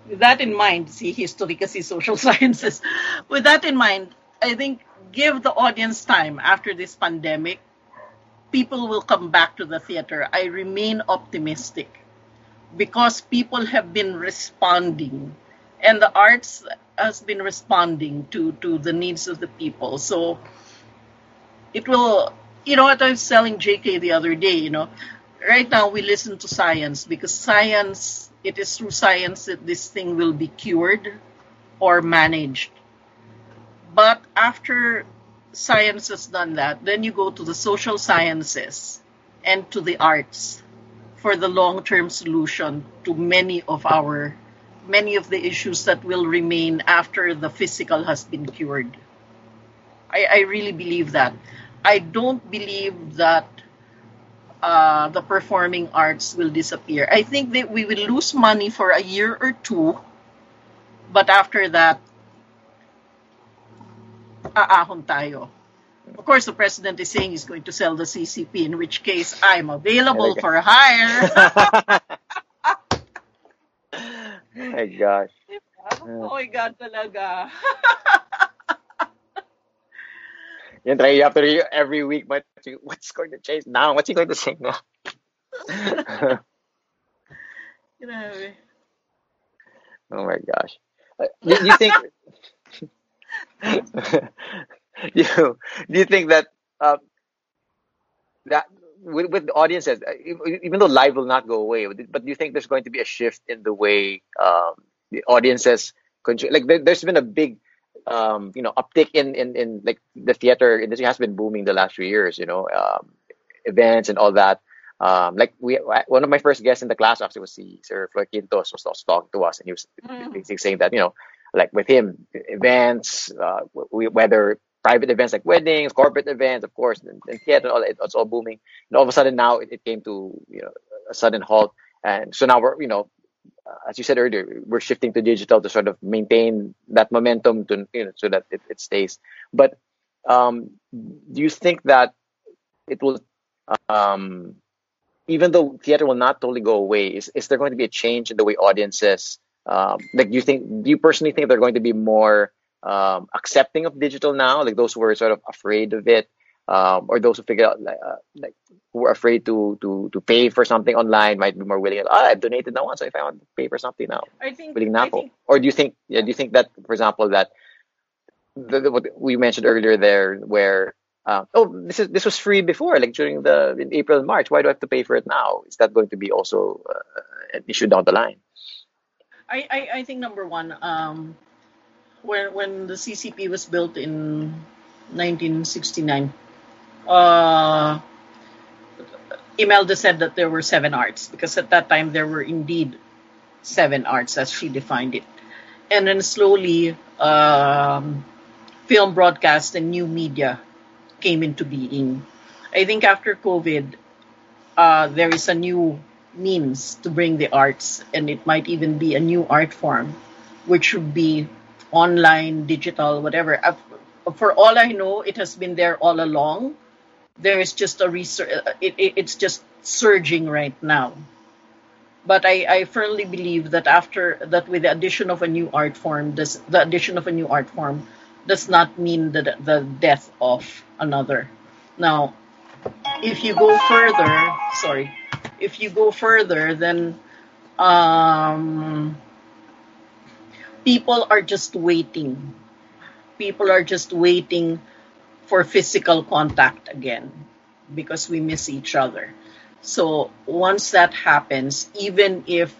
Speaker 2: with that in mind, see, history kasi social sciences. With that in mind, I think give the audience time after this pandemic. People will come back to the theater. I remain optimistic because people have been responding and the arts has been responding to, to the needs of the people. So it will, you know what I was telling JK the other day, you know, right now we listen to science because science, it is through science that this thing will be cured or managed. But after science has done that, then you go to the social sciences and to the arts for the long-term solution to many of our many of the issues that will remain after the physical has been cured. I, I really believe that. I don't believe that uh, the performing arts will disappear. I think that we will lose money for a year or two, but after that, aahon tayo. Of course, the president is saying he's going to sell the CCP, in which case I'm available for hire.
Speaker 3: oh my gosh.
Speaker 2: oh my God, talaga.
Speaker 3: Yan tayo, you have to read every week, but what's going to change now? What's he going to say now?
Speaker 2: Know.
Speaker 3: Oh my gosh. Uh, do, do you think do you, do you think that uh, that with, with audiences, uh, even though live will not go away, but do you think there's going to be a shift in the way um, the audiences consume? Like there, there's been a big um, you know uptick in, in in like the theater industry has been booming the last few years. You know, um, events and all that. Um, like we, one of my first guests in the class actually was the Sir Floyd Quintos was, was talking to us, and he was
Speaker 2: Mm.
Speaker 3: basically saying that you know, like with him, events, uh, we, whether private events like weddings, corporate events, of course, and, and theater, all it's all booming. And all of a sudden now it, it came to you know a sudden halt, and so now we're you know, as you said earlier, we're shifting to digital to sort of maintain that momentum to you know so that it, it stays. But um, do you think that it will um, even though theater will not totally go away, is, is there going to be a change in the way audiences um, like do you think do you personally think they're going to be more um, accepting of digital now, like those who were sort of afraid of it, um, or those who figure out like, uh, like who are afraid to to to pay for something online might be more willing. Ah, I've donated now once, so if I want to pay for something now,
Speaker 2: I think
Speaker 3: willing
Speaker 2: think
Speaker 3: Or do you think yeah, do you think that for example that the, the, what we mentioned earlier there where uh, oh this is this was free before like during the in April and March why do I have to pay for it now is that going to be also uh, an issue down the line
Speaker 2: I, I, I think number one, um, when when the CCP was built in 1969, uh, Imelda said that there were seven arts because at that time there were indeed seven arts as she defined it, and then slowly um, film broadcast and new media came into being. I think after COVID, uh, there is a new means to bring the arts, and it might even be a new art form, which would be online, digital, whatever. Uh, For all I know, it has been there all along. There is just a research. It, it, it's just surging right now. But I, I firmly believe that after that, with the addition of a new art form, does the addition of a new art form does not mean the the death of another. Now, if you go further, sorry, if you go further, then um, people are just waiting. People are just waiting for physical contact again because we miss each other. So once that happens, even if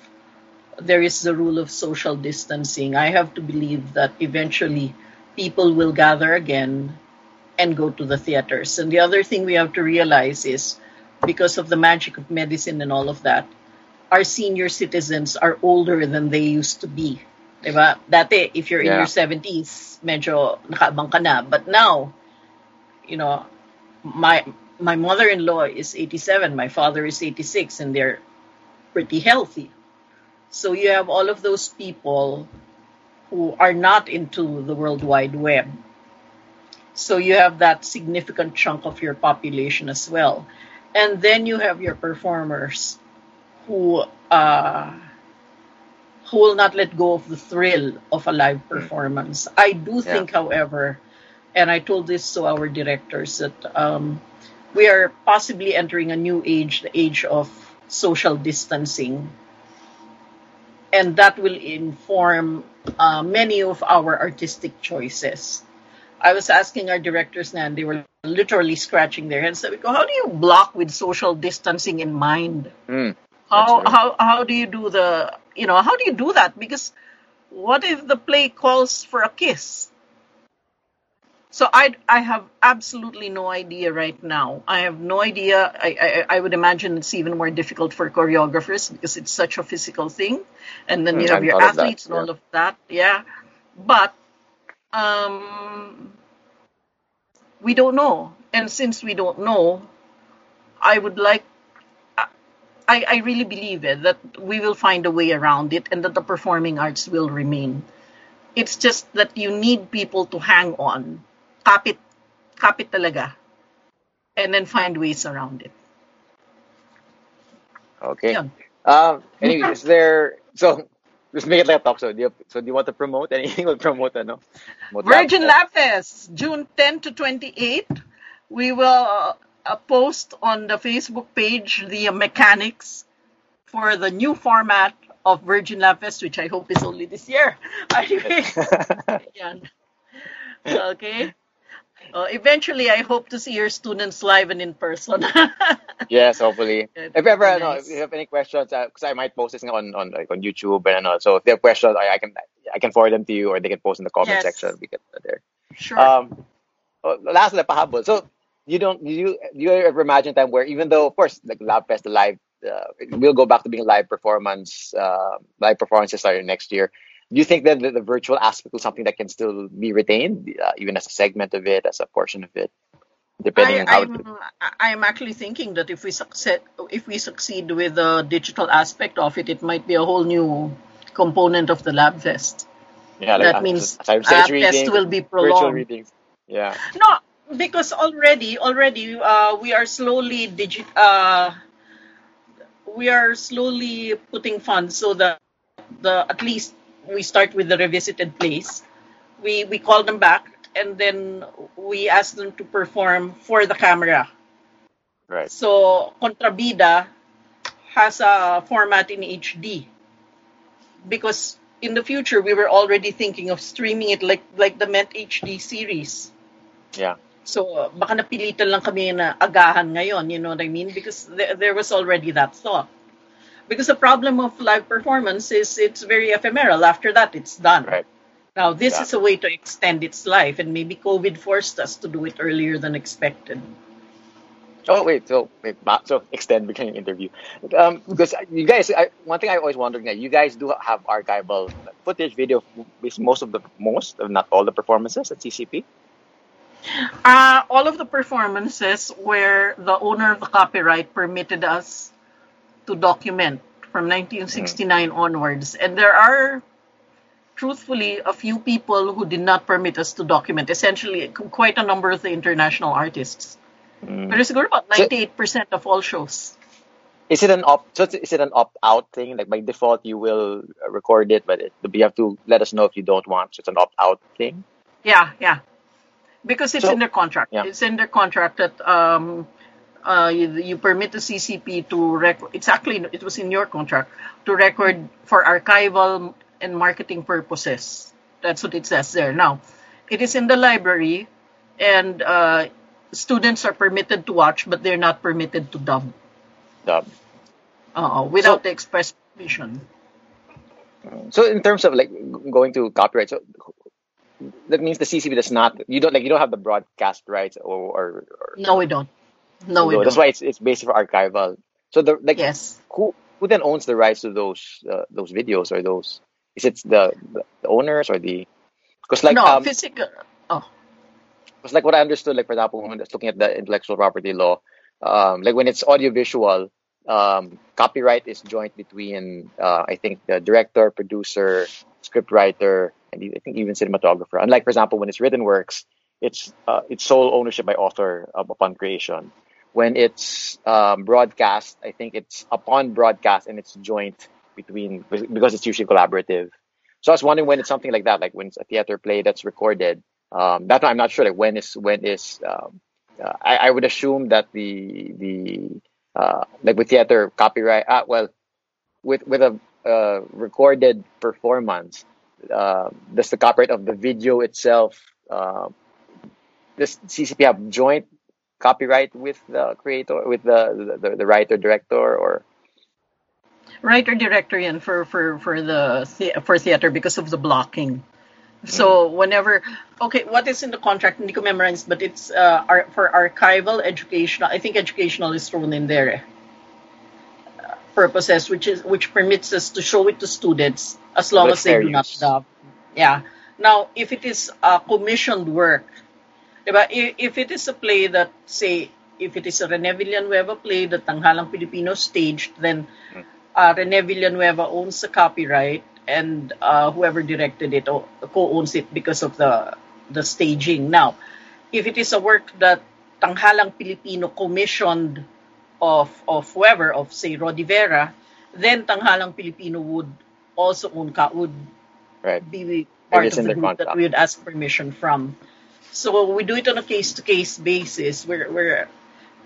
Speaker 2: there is the rule of social distancing, I have to believe that eventually people will gather again and go to the theaters. And the other thing we have to realize is because of the magic of medicine and all of that, our senior citizens are older than they used to be. Diba? Dati, if you're in
Speaker 3: Yeah.
Speaker 2: your 70s, medyo nakaabang ka na. But now, you know, my my mother-in-law is 87, my father is 86, and they're pretty healthy. So you have all of those people who are not into the World Wide Web. So you have that significant chunk of your population as well. And then you have your performers who uh, who will not let go of the thrill of a live performance. I do
Speaker 3: Yeah.
Speaker 2: think, however, and I told this to our directors that um, we are possibly entering a new age, the age of social distancing, and that will inform uh, many of our artistic choices. I was asking our directors now, and they were literally scratching their heads. Sabi go, how do you block with social distancing in mind?
Speaker 3: Mm,
Speaker 2: How
Speaker 3: right.
Speaker 2: how how do you do the you know how do you do that? Because what if the play calls for a kiss? So I I have absolutely no idea right now. I have no idea. I, I I would imagine it's even more difficult for choreographers because it's such a physical thing, and then
Speaker 3: Mm,
Speaker 2: you
Speaker 3: I
Speaker 2: have your
Speaker 3: thought of that,
Speaker 2: athletes and all of that. Yeah, but um, we don't know, and since we don't know, I would like. I, I really believe it that we will find a way around it and that the performing arts will remain. It's just that you need people to hang on, kapit, kapit talaga, and then find ways around it.
Speaker 3: Okay.
Speaker 2: Yun.
Speaker 3: Um. Anyway, is there so? Let's make it like a talk show. Do you, so do you want to promote anything? We'll promote ano? Promote
Speaker 2: Virgin
Speaker 3: Lab
Speaker 2: Fest, June 10 to 28. We will uh, post on the Facebook page the mechanics for the new format of Virgin Lab Fest, which I hope is only this year. Anyway, yan. okay. Uh, eventually, I hope to see your students live and in person.
Speaker 3: yes, hopefully.
Speaker 2: Good.
Speaker 3: If ever,
Speaker 2: Nice.
Speaker 3: no, if you have any questions, because I might post this on on like on YouTube and all. So if they have questions, I, I can I can forward them to you, or they can post in the comment
Speaker 2: Yes.
Speaker 3: section. We get there.
Speaker 2: sure.
Speaker 3: Um, oh, last na pahabol. So you don't you you ever imagine time where even though of course like Lab Fest the live uh, we'll go back to being live performance uh, live performances starting next year. Do you think that the, the virtual aspect is something that can still be retained, uh, even as a segment of it, as a portion of it, depending
Speaker 2: I,
Speaker 3: on how?
Speaker 2: I'm, I'm actually thinking that if we succeed, if we succeed with the digital aspect of it, it might be a whole new component of the lab fest.
Speaker 3: yeah, like
Speaker 2: that
Speaker 3: uh,
Speaker 2: means
Speaker 3: from
Speaker 2: lab
Speaker 3: readings,
Speaker 2: will be
Speaker 3: virtual
Speaker 2: prolonged.
Speaker 3: readings. Yeah,
Speaker 2: No, because already, already, uh, we are slowly digit. Uh, we are slowly putting funds so that the at least we start with the revisited plays. We we call them back and then we ask them to perform for the camera.
Speaker 3: right.
Speaker 2: So Contrabida has a format in HD because in the future we were already thinking of streaming it like like the Met HD series.
Speaker 3: Yeah,
Speaker 2: So baka napilitan lang kami na agahan ngayon, you know what I mean? Because th- there was already that thought. Because the problem of live performance is it's very ephemeral. After that, it's done.
Speaker 3: right.
Speaker 2: Now, this
Speaker 3: Yeah.
Speaker 2: is a way to extend its life, and maybe COVID forced us to do it earlier than expected.
Speaker 3: Oh wait, so wait, so extend becoming interview, um, because you guys, I, one thing I always wondering that you guys do have archival footage, video, with most of the most, if not all the performances at CCP.
Speaker 2: Uh, all of the performances where the owner of the copyright permitted us to document from 1969 onwards. And there are, truthfully, a few people who did not permit us to document, essentially, quite a number of the international artists.
Speaker 3: Mm.
Speaker 2: But it's about
Speaker 3: So-
Speaker 2: 98% of all shows.
Speaker 3: Is it an opt? So is it an opt out thing? Like by default, you will record it, but it, you have to let us know if you don't want. So it's an opt out thing.
Speaker 2: Yeah, yeah. Because it's
Speaker 3: So-
Speaker 2: in their contract.
Speaker 3: Yeah.
Speaker 2: It's in their contract that um, uh, you, you permit the CCP to record. It's actually it was in your contract to record for archival and marketing purposes. That's what it says there. Now, it is in the library, and uh, students are permitted to watch, but they're not permitted to dub
Speaker 3: Dub.
Speaker 2: uh, without
Speaker 3: So-
Speaker 2: the express permission.
Speaker 3: So in terms of like going to copyright, so that means the CCP does not. You don't like you don't have the broadcast rights or or. or
Speaker 2: No, we don't. No, we
Speaker 3: that's
Speaker 2: don't.
Speaker 3: That's why it's it's based for archival. So the like
Speaker 2: Yes.
Speaker 3: who who then owns the rights to those uh, those videos or those? Is it the the, the owners or the? Because like
Speaker 2: no,
Speaker 3: um,
Speaker 2: physical. Oh,
Speaker 3: Because like what I understood, like for example, when I was looking at the intellectual property law, um, like when it's audiovisual, um, copyright is joint between uh, I think the director, producer, script writer, and I think even cinematographer. Unlike for example, when it's written works, it's uh, it's sole ownership by author uh, upon creation. When it's um, broadcast, I think it's upon broadcast and it's joint between because it's usually collaborative. So I was wondering when it's something like that, like when it's a theater play that's recorded. Um, that I'm not sure. Like when is when is um, uh, I, I would assume that the the uh, like with theater copyright. Uh, well, with with a uh, recorded performance, uh, does the copyright of the video itself? Uh, does CCP have joint copyright with the creator, with the the, the writer director, or
Speaker 2: writer director yan for for for the, the for theater because of the blocking. So whenever okay, what is in the contract? Hindi ko memorize, but it's uh, ar- for archival, educational. I think educational is thrown in there. Purposes, which is which permits us to show it to students as long
Speaker 3: That's
Speaker 2: as they do not dub. Yeah. Now, if it is a commissioned work, diba? If it is a play that say, if it is a Rene Villanueva play that Tanghalang Pilipino staged, then uh, Rene Villanueva owns the copyright and uh, whoever directed it co-owns it because of the the staging. Now, if it is a work that Tanghalang Pilipino commissioned of of whoever of say Rodi Vera, then Tanghalang Pilipino would also ca- would
Speaker 3: right?
Speaker 2: be part of the group that
Speaker 3: contract.
Speaker 2: we would ask permission from. So we do it on a case to case basis. We're we're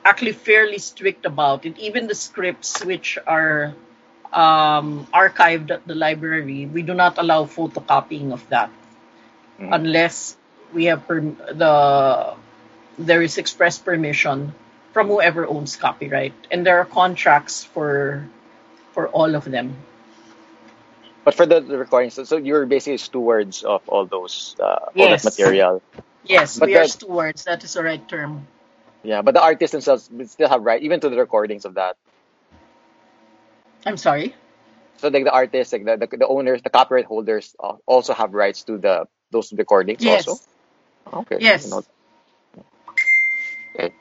Speaker 2: actually fairly strict about it. Even the scripts which are um, archived at the library, we do not allow photocopying of that
Speaker 3: Mhm.
Speaker 2: unless we have per- the there is express permission from whoever owns copyright, and there are contracts for for all of them.
Speaker 3: But for the, the recordings, so, so you're basically stewards of all those uh, all that material.
Speaker 2: Yes,
Speaker 3: But
Speaker 2: we are stewards. That is the right term.
Speaker 3: Yeah, but the artists themselves still have right even to the recordings of that.
Speaker 2: I'm sorry.
Speaker 3: So like the artists, like the, the, the owners, the copyright holders uh, also have rights to the those recordings
Speaker 2: Yes.
Speaker 3: also. Okay.
Speaker 2: Yes.
Speaker 3: You know- okay.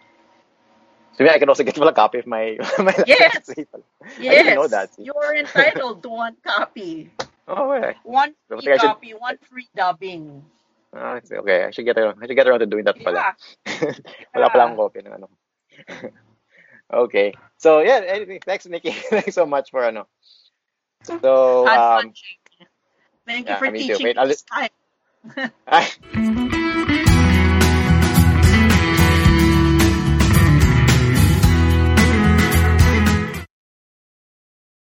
Speaker 3: So yeah, I can also get a copy of my my
Speaker 2: Yes.
Speaker 3: I didn't
Speaker 2: Yes.
Speaker 3: know that.
Speaker 2: You're entitled to one copy.
Speaker 3: Oh, okay.
Speaker 2: One free
Speaker 3: I should-
Speaker 2: copy, one free dubbing.
Speaker 3: Ah, okay. I should get around, I should get around to doing that pala.
Speaker 2: Yeah.
Speaker 3: Wala pala akong copy ng ano. okay. So yeah, anything. Thanks, Nikki. Thanks so much for ano. So um.
Speaker 2: Thank
Speaker 3: yeah,
Speaker 2: you for
Speaker 3: me too.
Speaker 2: teaching
Speaker 3: Wait,
Speaker 2: this time.